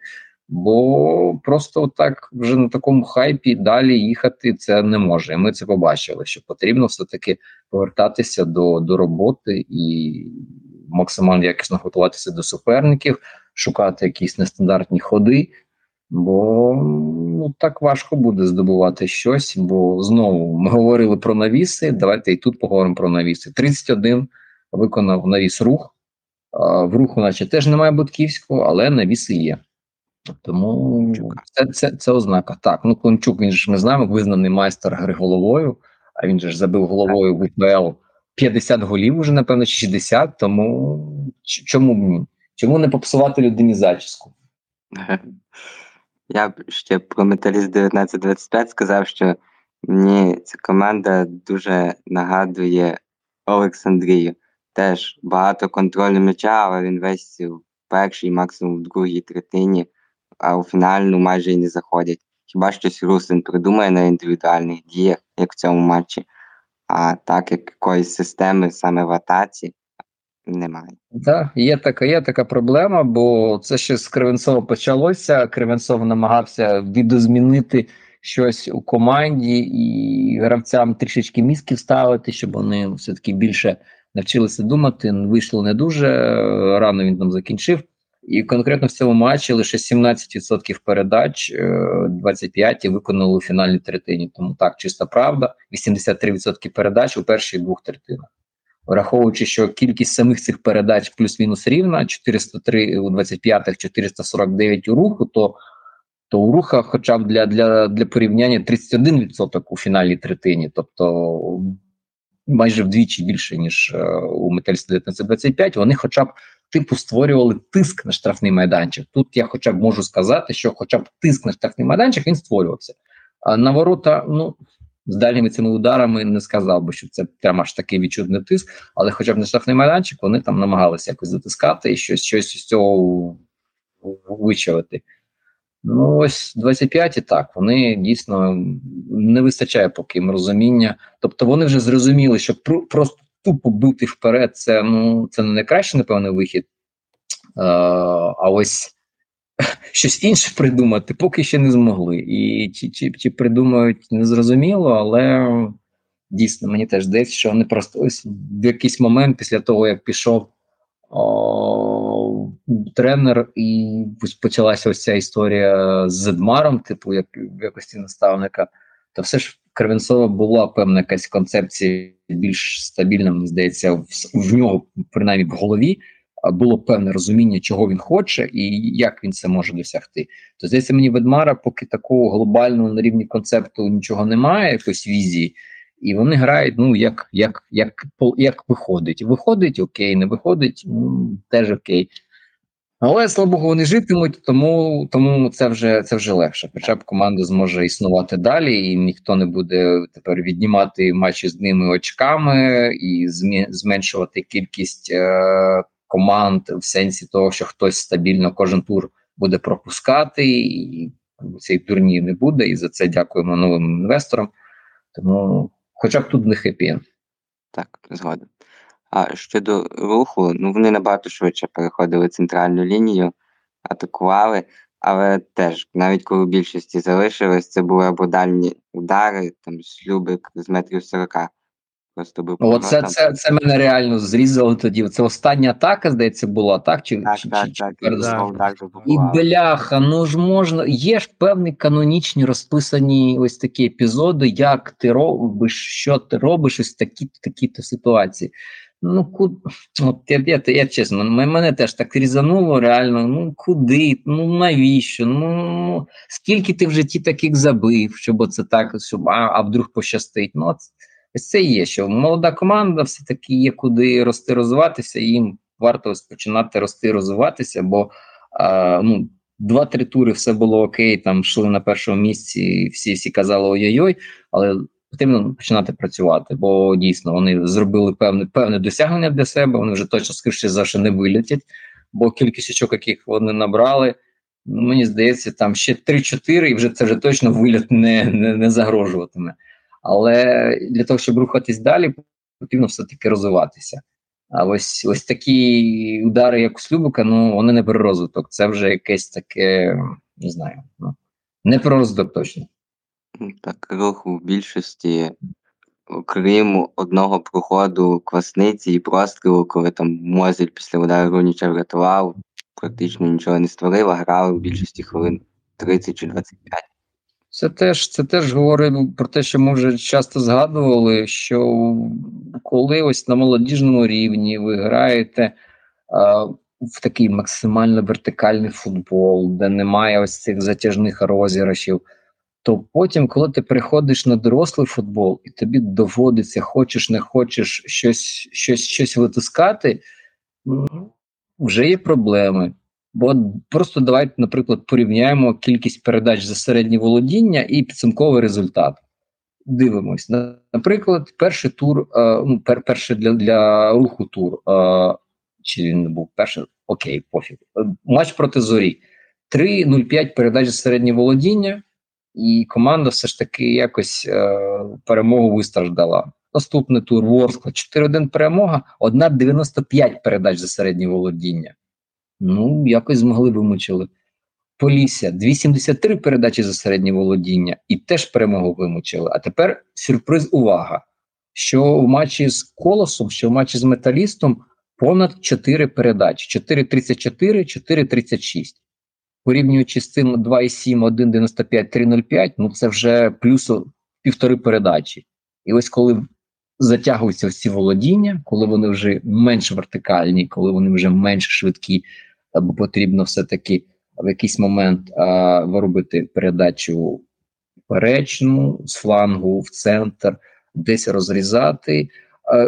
Бо просто так вже на такому хайпі далі їхати це не може. І ми це побачили, що потрібно все-таки повертатися до, до роботи і максимально якісно готуватися до суперників, шукати якісь нестандартні ходи, бо ну, так важко буде здобувати щось. Бо знову ми говорили про навіси. Давайте і тут поговоримо про навіси. 31 виконав навіс рух. В руху, наче теж немає Будківського, але навіси є. Тому це, це, це ознака. Так, ну Климчук, він ж ми знаємо, визнаний майстер гри головою, а він же ж забив головою в УПЛ 50 голів уже, напевно, чи 60, тому чому б ні? Чому не попсувати людині зачіску? Я б ще про металіст 1925 сказав, що мені ця команда дуже нагадує Олександрію. Теж багато контролю м'яча, але він весь в першій, максимум в другій третині, а у фінальну майже й не заходять. Хіба щось Русин придумає на індивідуальних діях, як в цьому матчі, а так як якоїсь системи саме в атаці немає. Так, є така, є така проблема, бо це ще з Кривенцова почалося. Кривенцов намагався відозмінити щось у команді і гравцям трішечки мізків ставити, щоб вони все-таки більше навчилися думати. Вийшло не дуже рано. Він там закінчив. І конкретно в цьому матчі лише 17% передач, е, 25 виконали у фінальній третині. Тому так, чиста правда, 83% передач у першій двох третинах. Враховуючи, що кількість самих цих передач плюс-мінус рівна 403 у 25-х, 449 у руху, то то у руха, хоча б для для, для порівняння 31% у фінальній третині, тобто майже вдвічі більше, ніж е, у Метельсі 1925, вони хоча б типу створювали тиск на штрафний майданчик. Тут я хоча б можу сказати, що хоча б тиск на штрафний майданчик він створювався. А на ворота, ну з дальніми цими ударами не сказав би, що це прямо аж такий відчутний тиск, але хоча б на штрафний майданчик вони там намагалися якось затискати і щось щось з цього вичавити. Ну, ось 25 і так, вони дійсно не вистачає поки їм розуміння. Тобто вони вже зрозуміли, що пр просто тупо бити вперед, це ну це не найкращий, напевно, вихід. А, а ось *laughs* щось інше придумати поки ще не змогли. І чи чи, чи придумають незрозуміло, але дійсно мені теж здається, що вони просто ось в якийсь момент після того, як пішов о, тренер, і почалася ось ця історія з Зедмаром, типу, як в якості наставника, то все ж Кривенцова була певна якась концепція більш стабільна, мені здається, в, в нього, принаймні в голові, було певне розуміння, чого він хоче і як він це може досягти. То здається, мені Ведмара, поки такого глобального на рівні концепту нічого немає, якоїсь візії. І вони грають, ну як як, як, як виходить. Виходить, окей, не виходить, ну теж окей. Але слава Богу, вони житимуть, тому тому це вже це вже легше. Хоча б команда зможе існувати далі, і ніхто не буде тепер віднімати матчі з ними очками і зменшувати кількість е, команд в сенсі того, що хтось стабільно кожен тур буде пропускати, і цей турнір не буде. І за це дякуємо новим інвесторам. Тому, хоча б тут не хеппі. Так, згоден. А щодо руху, ну вони набагато швидше переходили центральну лінію, атакували, але теж, навіть коли більшості залишилось, це були або дальні удари, там Слюбик з метрів 40. Просто був О, це, це, це мене реально зрізало тоді. Це остання атака, здається, була, так? Чи, так, чи, так, чи, так, чи, так, І бляха, ну ж можна. Є ж певні канонічні розписані ось такі епізоди, як ти робиш, що ти робиш, ось такі такі-то ситуації. Ну, куди, от я, я, я чесно, мене теж так різануло, реально. Ну куди? Ну навіщо? Ну скільки ти в житті таких забив, щоб оце так, щоб а, а вдруг пощастить? Ну, ось це є, що молода команда все-таки є куди рости, розвиватися, їм варто починати рости, розвиватися, бо а, ну, два-три тури все було окей, там йшли на першому місці, всі всі казали ой-ой-ой, але потрібно починати працювати, бо дійсно вони зробили певне певне досягнення для себе. Вони вже точно скоріше за що не вилетять, бо кількість очок, яких вони набрали, ну, мені здається, там ще 3-4, і вже це вже точно виліт не, не, не загрожуватиме. Але для того, щоб рухатись далі, потрібно все-таки розвиватися. А ось ось такі удари, як у Слюбика, ну вони не про розвиток. Це вже якесь таке, не знаю, ну не про розвиток точно. Так, рух в більшості, окрім одного проходу квасниці і прострілу, коли там Мозель після удару Руніча врятував, практично нічого не створив, а грали в більшості хвилин 30 чи 25. Це теж це теж говорить про те, що ми вже часто згадували, що коли ось на молодіжному рівні ви граєте а, в такий максимально вертикальний футбол, де немає ось цих затяжних розіграшів, то потім, коли ти приходиш на дорослий футбол, і тобі доводиться, хочеш, не хочеш щось щось, щось витискати, вже є проблеми. Бо просто давайте, наприклад, порівняємо кількість передач за середнє володіння і підсумковий результат. Дивимось. Наприклад, перший тур, е, ну, пер, перший для для руху тур, е, чи він не був перший, окей, пофіг. Матч проти зорі. 3-0-5 передач за середнє володіння, і команда все ж таки якось е, перемогу вистраждала. Наступний тур Ворскла 4-1 перемога, 1,95 передач за середнє володіння. Ну, якось змогли вимучили. Полісся 273 передачі за середнє володіння і теж перемогу вимучили. А тепер сюрприз, увага. що в матчі з колосом, що в матчі з металістом понад 4 передачі: 4.34, 4.36. Порівнюючи з цим 2,7, 1,95, 3,05, ну це вже плюс півтори передачі. І ось коли затягуються всі володіння, коли вони вже менш вертикальні, коли вони вже менш швидкі, або потрібно все-таки в якийсь момент а, виробити передачу перечну з флангу в центр, десь розрізати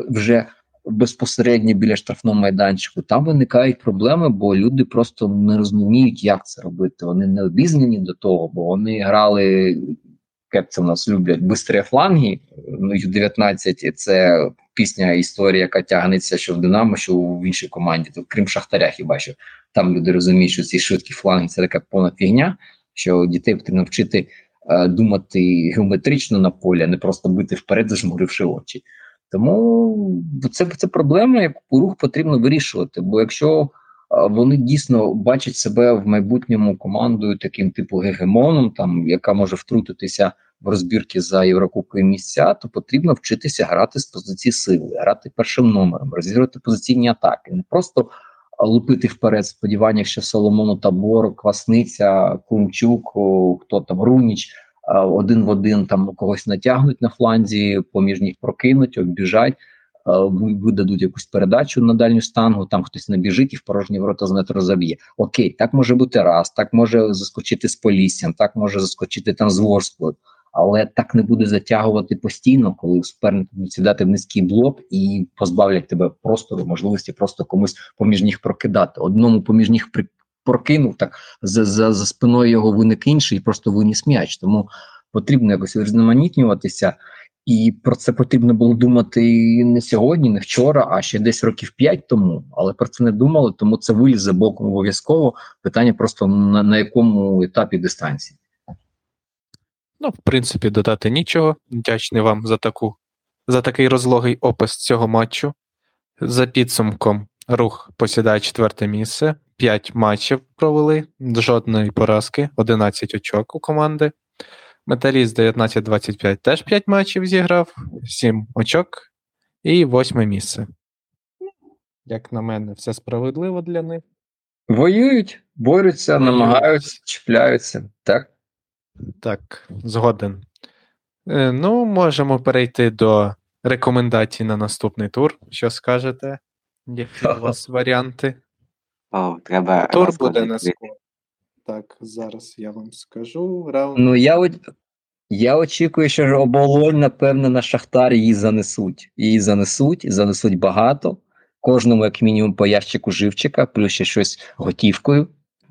вже безпосередньо біля штрафного майданчику. Там виникають проблеми, бо люди просто не розуміють, як це робити. Вони не обізнані до того, бо вони грали. Як це в нас люблять бистрі фланги. Ну, Ю-19 це пісня, історія, яка тягнеться що в Динамо, що в іншій команді, то крім Шахтаря, хіба що там люди розуміють, що ці швидкі фланги це така повна фігня, що дітей потрібно вчити е, думати геометрично на полі, а не просто бити вперед, зажмуривши очі. Тому це це проблема, яку рух потрібно вирішувати. Бо якщо вони дійсно бачать себе в майбутньому командою, таким типу гегемоном, там яка може втрутитися в розбірки за Єврокубкові місця, то потрібно вчитися грати з позиції сили, грати першим номером, розігрувати позиційні атаки, не просто лупити вперед в сподіваннях, що Соломону Табор, Квасниця, Кумчук, хто там Руніч один в один там когось натягнуть на фланзі, поміж них прокинуть, обіжать, видадуть якусь передачу на дальню штангу, там хтось набіжить і в порожні ворота з метро заб'є. Окей, так може бути раз, так може заскочити з Поліссям, так може заскочити там з Ворсклою, але так не буде затягувати постійно, коли суперник сідати в низький блок і позбавлять тебе простору, можливості просто комусь поміж них прокидати. Одному поміж них при прокинув, так за за, за спиною його виник інший і просто виніс м'яч. Тому потрібно якось різноманітнюватися, і про це потрібно було думати не сьогодні, не вчора, а ще десь років п'ять тому. Але про це не думали, тому це вилізе боком обов'язково. Питання просто на, на якому етапі дистанції. Ну, в принципі, додати нічого. Вдячний вам за таку за такий розлогий опис цього матчу. За підсумком, рух посідає четверте місце. 5 матчів провели, жодної поразки, 11 очок у команди. Металіст 19-25 теж 5 матчів зіграв, 7 очок і 8 місце. Як на мене, все справедливо для них. Воюють, борються, Воюють. намагаються, чіпляються, так? Так, згоден. Е, ну, можемо перейти до рекомендацій на наступний тур. Що скажете? Які у *laughs* вас варіанти? О, треба Тур буде на скоро. Так, зараз я вам скажу. Раунд. Ну я от. Я очікую, що оболонь, напевне, на Шахтар її занесуть. Її занесуть, занесуть багато. Кожному, як мінімум, по ящику живчика, плюс ще щось готівкою.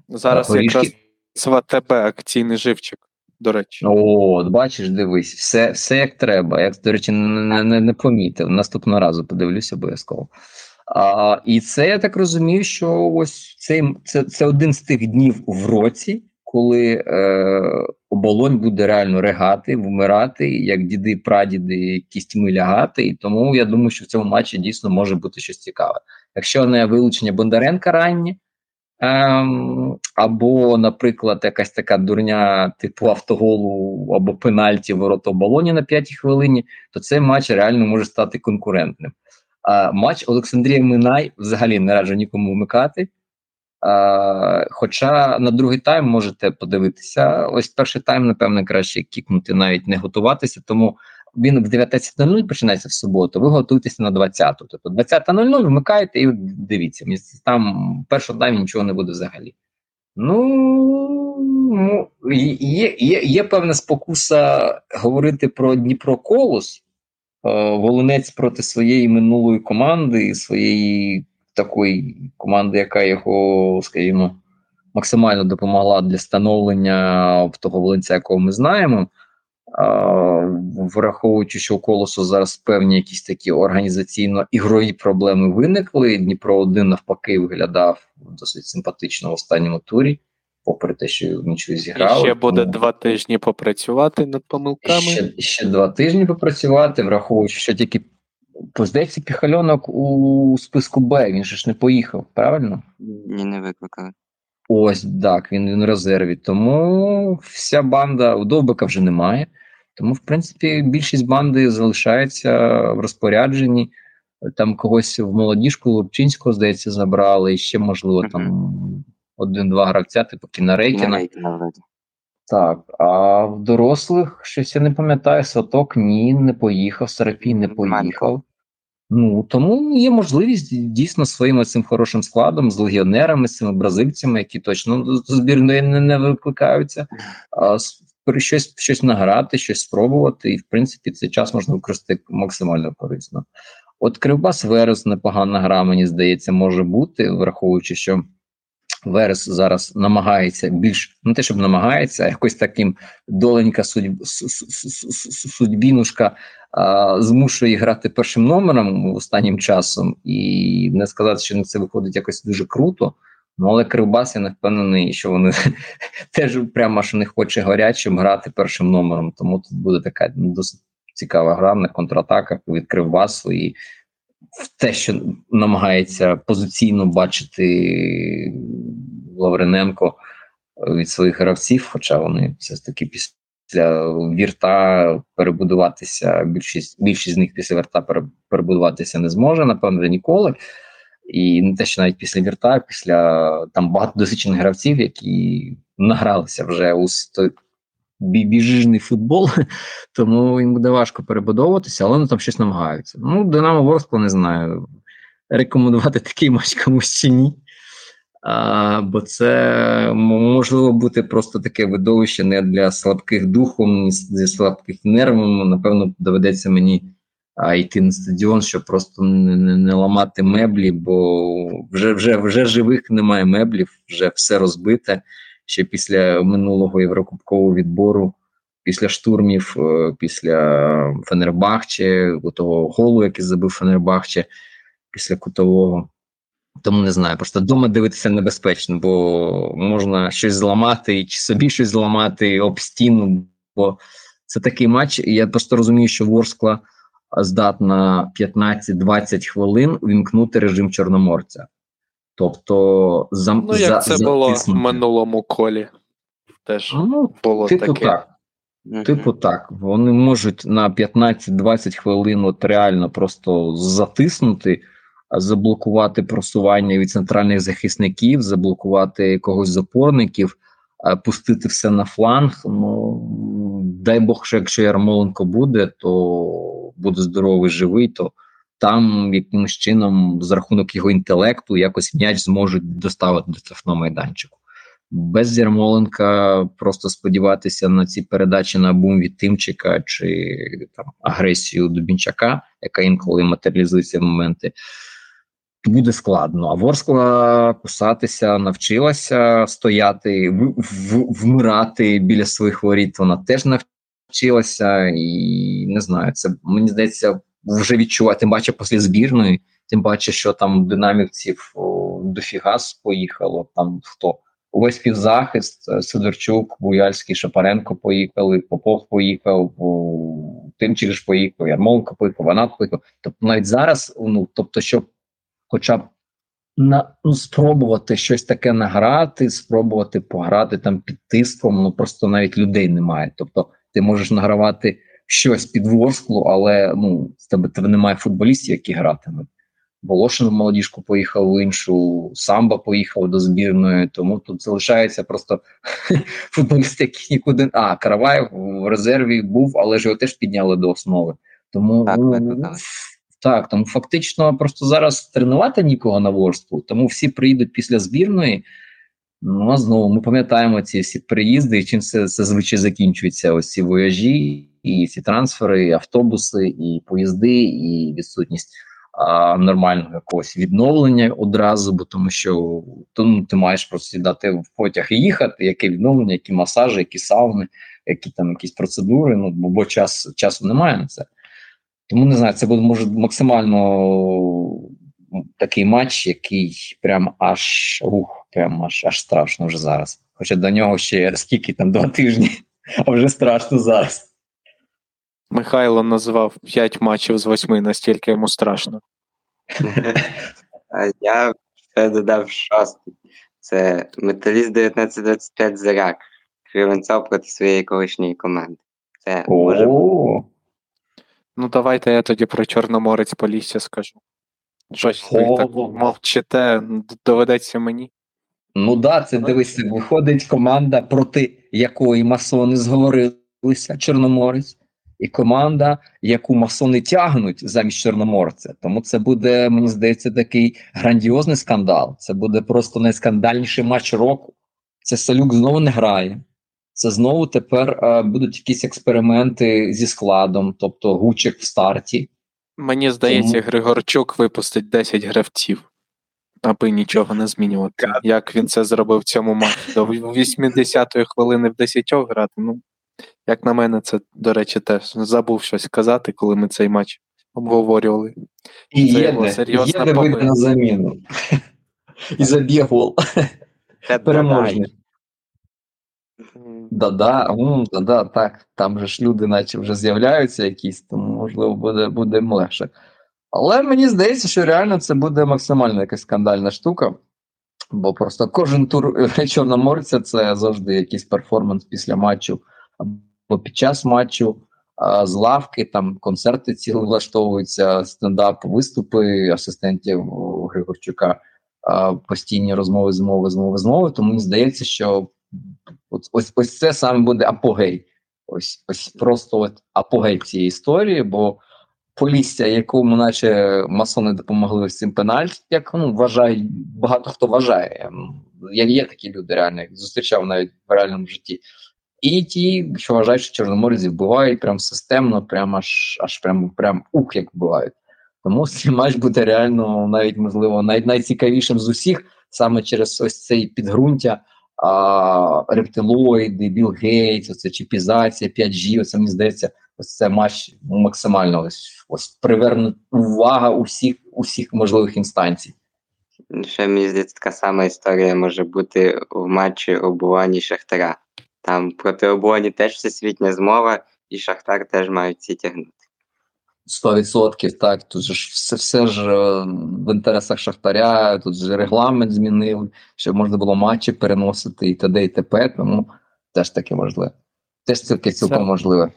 Зараз горішки. якраз в АТБ акційний живчик, до речі. От бачиш, дивись, все, все як треба. Я, до речі, не, не, не помітив. Наступного разу подивлюся обов'язково. А, і це я так розумію, що ось цей, це, це один з тих днів в році, коли е, оболонь буде реально регати, вмирати, як діди, прадіди кістьми лягати. І тому я думаю, що в цьому матчі дійсно може бути щось цікаве. Якщо не вилучення Бондаренка ранні, ем, або, наприклад, якась така дурня, типу автоголу або пенальті ворота оболоні на п'ятій хвилині, то цей матч реально може стати конкурентним. А матч Олександрія Минай взагалі не раджу нікому вмикати. А, хоча на другий тайм можете подивитися. Ось перший тайм, напевно, краще кікнути, навіть не готуватися. Тому він в 19.00 починається в суботу. Ви готуєтеся на 20-ту. Тобто 20.00 вмикаєте і дивіться. Там в першому таймі нічого не буде взагалі. Ну, ну, є, є, є певна спокуса говорити про Дніпро Колос. Е, Волинець проти своєї минулої команди, своєї такої команди, яка його, скажімо, максимально допомогла для становлення того волинця, якого ми знаємо. А, Враховуючи, що у колосу зараз певні якісь такі організаційно-ігрові проблеми виникли. Дніпро 1 навпаки виглядав досить симпатично в останньому турі, попри те, що нічого І ще буде тому- два тижні попрацювати над помилками. Ще, ще два тижні попрацювати, враховуючи, що тільки здається, Піхальонок у списку Б, він же ж не поїхав, правильно? Ні, не викликали. Ось так, він, він в резерві. Тому вся банда у Довбика вже немає. Тому, в принципі, більшість банди залишається в розпорядженні. Там когось в молодіжку Лурчинського, здається, забрали, і ще, можливо, там один-два гравця, типу вроді. Так, а в дорослих щось я не пам'ятаю, Соток ні, не поїхав, Сарапій не поїхав. Ну тому є можливість дійсно своїм цим хорошим складом з легіонерами, з цими бразильцями, які точно до збірної не, не викликаються, а щось щось награти, щось спробувати, і в принципі цей час можна використати максимально корисно. От Кривбас Верес непогана гра, мені здається, може бути, враховуючи, що. Верес зараз намагається більш не те, щоб намагається, а якось таким доленька судьб, судьбінушка змушує грати першим номером останнім часом, і не сказати, що це виходить якось дуже круто. Ну але Кривбас, я не впевнений, що вони *laughs* теж прямо аж не хоче гарячим грати першим номером. Тому тут буде така досить цікава гра на контратаках від Кривбасу і в те, що намагається позиційно бачити Лавриненко від своїх гравців, хоча вони все ж таки після вірта перебудуватися, більшість більшість з них після вірта перебудуватися не зможе, напевно, ніколи. І не те, що навіть після вірта, після там багато досвідчених гравців, які награлися вже у той біжижний футбол, *laughs* тому їм буде важко перебудовуватися, але вони там щось намагаються. Ну, Динамо Ворскла не знаю. Рекомендувати такий матч комусь чи ні. А, Бо це можливо бути просто таке видовище не для слабких духом, ні зі слабких нервами. Напевно, доведеться мені а, йти на стадіон, щоб просто не, не, не ламати меблі, бо вже, вже, вже живих немає меблів, вже все розбите ще після минулого єврокубкового відбору, після штурмів, е, після Фенербахче, того голу, який забив Фенербахче після кутового. Тому не знаю, просто вдома дивитися небезпечно, бо можна щось зламати, чи собі щось зламати об стіну. Бо це такий матч. І я просто розумію, що Ворскла здатна 15-20 хвилин вімкнути режим Чорноморця. Тобто за Ну, як за, це було в минулому колі. Теж ну, було типу таке. так. Типу, так, вони можуть на 15-20 хвилин от реально просто затиснути, заблокувати просування від центральних захисників, заблокувати когось з опорників, пустити все на фланг. Ну дай Бог, що якщо Ярмоленко буде, то буде здоровий, живий, то там якимось чином, за рахунок його інтелекту, якось м'яч зможуть доставити до штрафного майданчику. Без Ярмоленка просто сподіватися на ці передачі на бум від Тимчика чи там агресію Дубінчака, яка інколи матеріалізується в моменти, буде складно. А Ворскла кусатися навчилася стояти, вмирати біля своїх воріт. Вона теж навчилася, і не знаю, це мені здається вже відчувати, тим паче після збірної, тим паче, що там динамівців дофіга поїхало. Там хто увесь півзахист, е, Сидорчук, Буяльський, Шапаренко поїхали, Попов поїхав, Тимчик ж поїхав, Ярмоленко поїхав, Ванат поїхав. Тобто навіть зараз, ну тобто, щоб хоча б на ну, спробувати щось таке награти, спробувати пограти там під тиском, ну просто навіть людей немає. Тобто, ти можеш награвати щось під Ворсклу, але ну з тебе тебе немає футболістів, які гратимуть. Волошин в молодіжку поїхав в іншу, самба поїхав до збірної, тому тут залишається просто *laughs* футболісти, які нікуди. А, Караваєв в резерві був, але ж його теж підняли до основи. Тому так, ну, так, тому фактично просто зараз тренувати нікого на ворству, тому всі приїдуть після збірної. Ну а знову ми пам'ятаємо ці всі приїзди, і чим це зазвичай закінчується. Ось ці вояжі, і ці трансфери, і автобуси, і поїзди, і відсутність а, нормального якогось відновлення одразу, бо тому що ну, ти маєш просто сідати в потяг і їхати, яке відновлення, які масажі, які сауни, які там якісь процедури. Ну бо час часу немає на це. Тому не знаю, це буде може максимально такий матч, який прям аж ух, прям аж аж страшно вже зараз. Хоча до нього ще скільки там два тижні, *laughs* а вже страшно зараз. Михайло назвав 5 матчів з 8, настільки йому страшно. А Я ще додав шостий. Це Металіст 1925 Заряк. Кривенцов проти своєї колишньої команди. Це може бути. Ну, давайте я тоді про Чорноморець Полісся скажу. Щось ви так мовчите, доведеться мені. Ну да, це дивись, виходить команда, проти якої масони зговорилися, Чорноморець, і команда, яку масони тягнуть замість Чорноморця. Тому це буде, мені здається, такий грандіозний скандал. Це буде просто найскандальніший матч року. Це Салюк знову не грає. Це знову тепер е, будуть якісь експерименти зі складом, тобто гучик в старті. Мені здається, Тому- Григорчук випустить 10 гравців, аби нічого не змінювати. Як він це зробив в цьому матчі? До 80-ї хвилини в 10 грати. Ну, як на мене, це, до речі, теж забув щось сказати, коли ми цей матч обговорювали. І Це є його серйозна є де на заміну. І заб'є гол. Переможний. Да-да, да-да, так. Там же ж люди, наче вже з'являються якісь, тому можливо буде, буде легше. Але мені здається, що реально це буде максимально якась скандальна штука. Бо просто кожен тур *laughs* Чорноморця це завжди якийсь перформанс після матчу або під час матчу. З лавки там концерти цілі влаштовуються, стендап, виступи асистентів Григорчука, постійні розмови, змови, змови, змови. Тому мені здається, що От, ось, ось це саме буде апогей. Ось, ось просто от апогей цієї історії, бо Полісся, якому наче масони допомогли з цим пенальті, як ну, вважають, багато хто вважає. Я є такі люди, реально, їх зустрічав навіть в реальному житті. І ті, що вважають, що чорноморці вбивають прям системно, прям аж аж прям, прям ух, як вбивають. Тому *laughs* цей матч буде реально навіть можливо най, найцікавішим з усіх, саме через ось цей підґрунтя а, рептилоїди, Білл Гейтс, оце чіпізація, 5G, оце мені здається, ось це матч максимально ось, ось привернута увага усіх, усіх можливих інстанцій. Ще мені здається, така сама історія може бути в матчі обувані Шахтаря. Там проти обувані теж всесвітня змова, і Шахтар теж мають ці тягнути. 100% так, тут же ж все, все ж е, в інтересах Шахтаря, тут же регламент змінив, щоб можна було матчі переносити і т.д. і т.п., тому теж таке можливе. Теж цілком, цілком Це- можливе.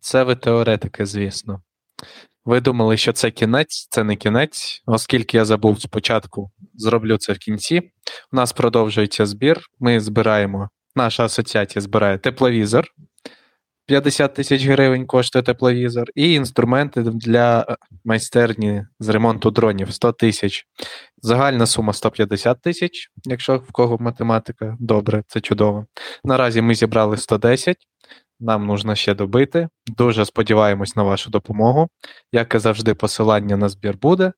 Це ви теоретики, звісно. Ви думали, що це кінець, це не кінець, оскільки я забув спочатку, зроблю це в кінці. У нас продовжується збір. Ми збираємо, наша асоціація збирає тепловізор. 50 тисяч гривень коштує тепловізор, і інструменти для е, майстерні з ремонту дронів 100 тисяч. Загальна сума 150 тисяч, якщо в кого математика добре, це чудово. Наразі ми зібрали 110. Нам нужно ще добити. Дуже сподіваємось на вашу допомогу. Як і завжди, посилання на збір буде,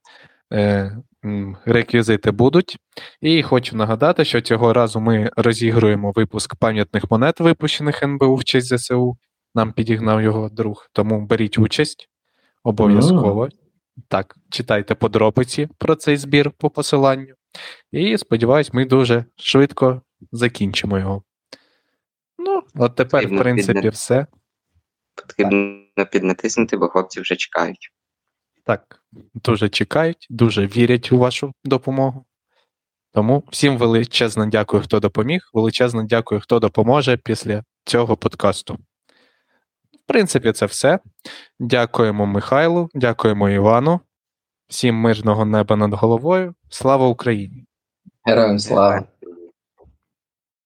е, реквізити будуть. І хочу нагадати, що цього разу ми розігруємо випуск пам'ятних монет, випущених НБУ в честь ЗСУ. Нам підігнав його друг, тому беріть участь обов'язково. Так, читайте подробиці про цей збір по посиланню. І сподіваюсь, ми дуже швидко закінчимо його. Ну, от тепер, в принципі, підняти. все. Потрібно піднатиснути, бо хлопці вже чекають. Так, дуже чекають, дуже вірять у вашу допомогу. Тому всім величезно дякую, хто допоміг. Величезно дякую, хто допоможе після цього подкасту. Принципі, це все. Дякуємо Михайлу, дякуємо Івану. Всім мирного неба над головою. Слава Україні! Героям слава!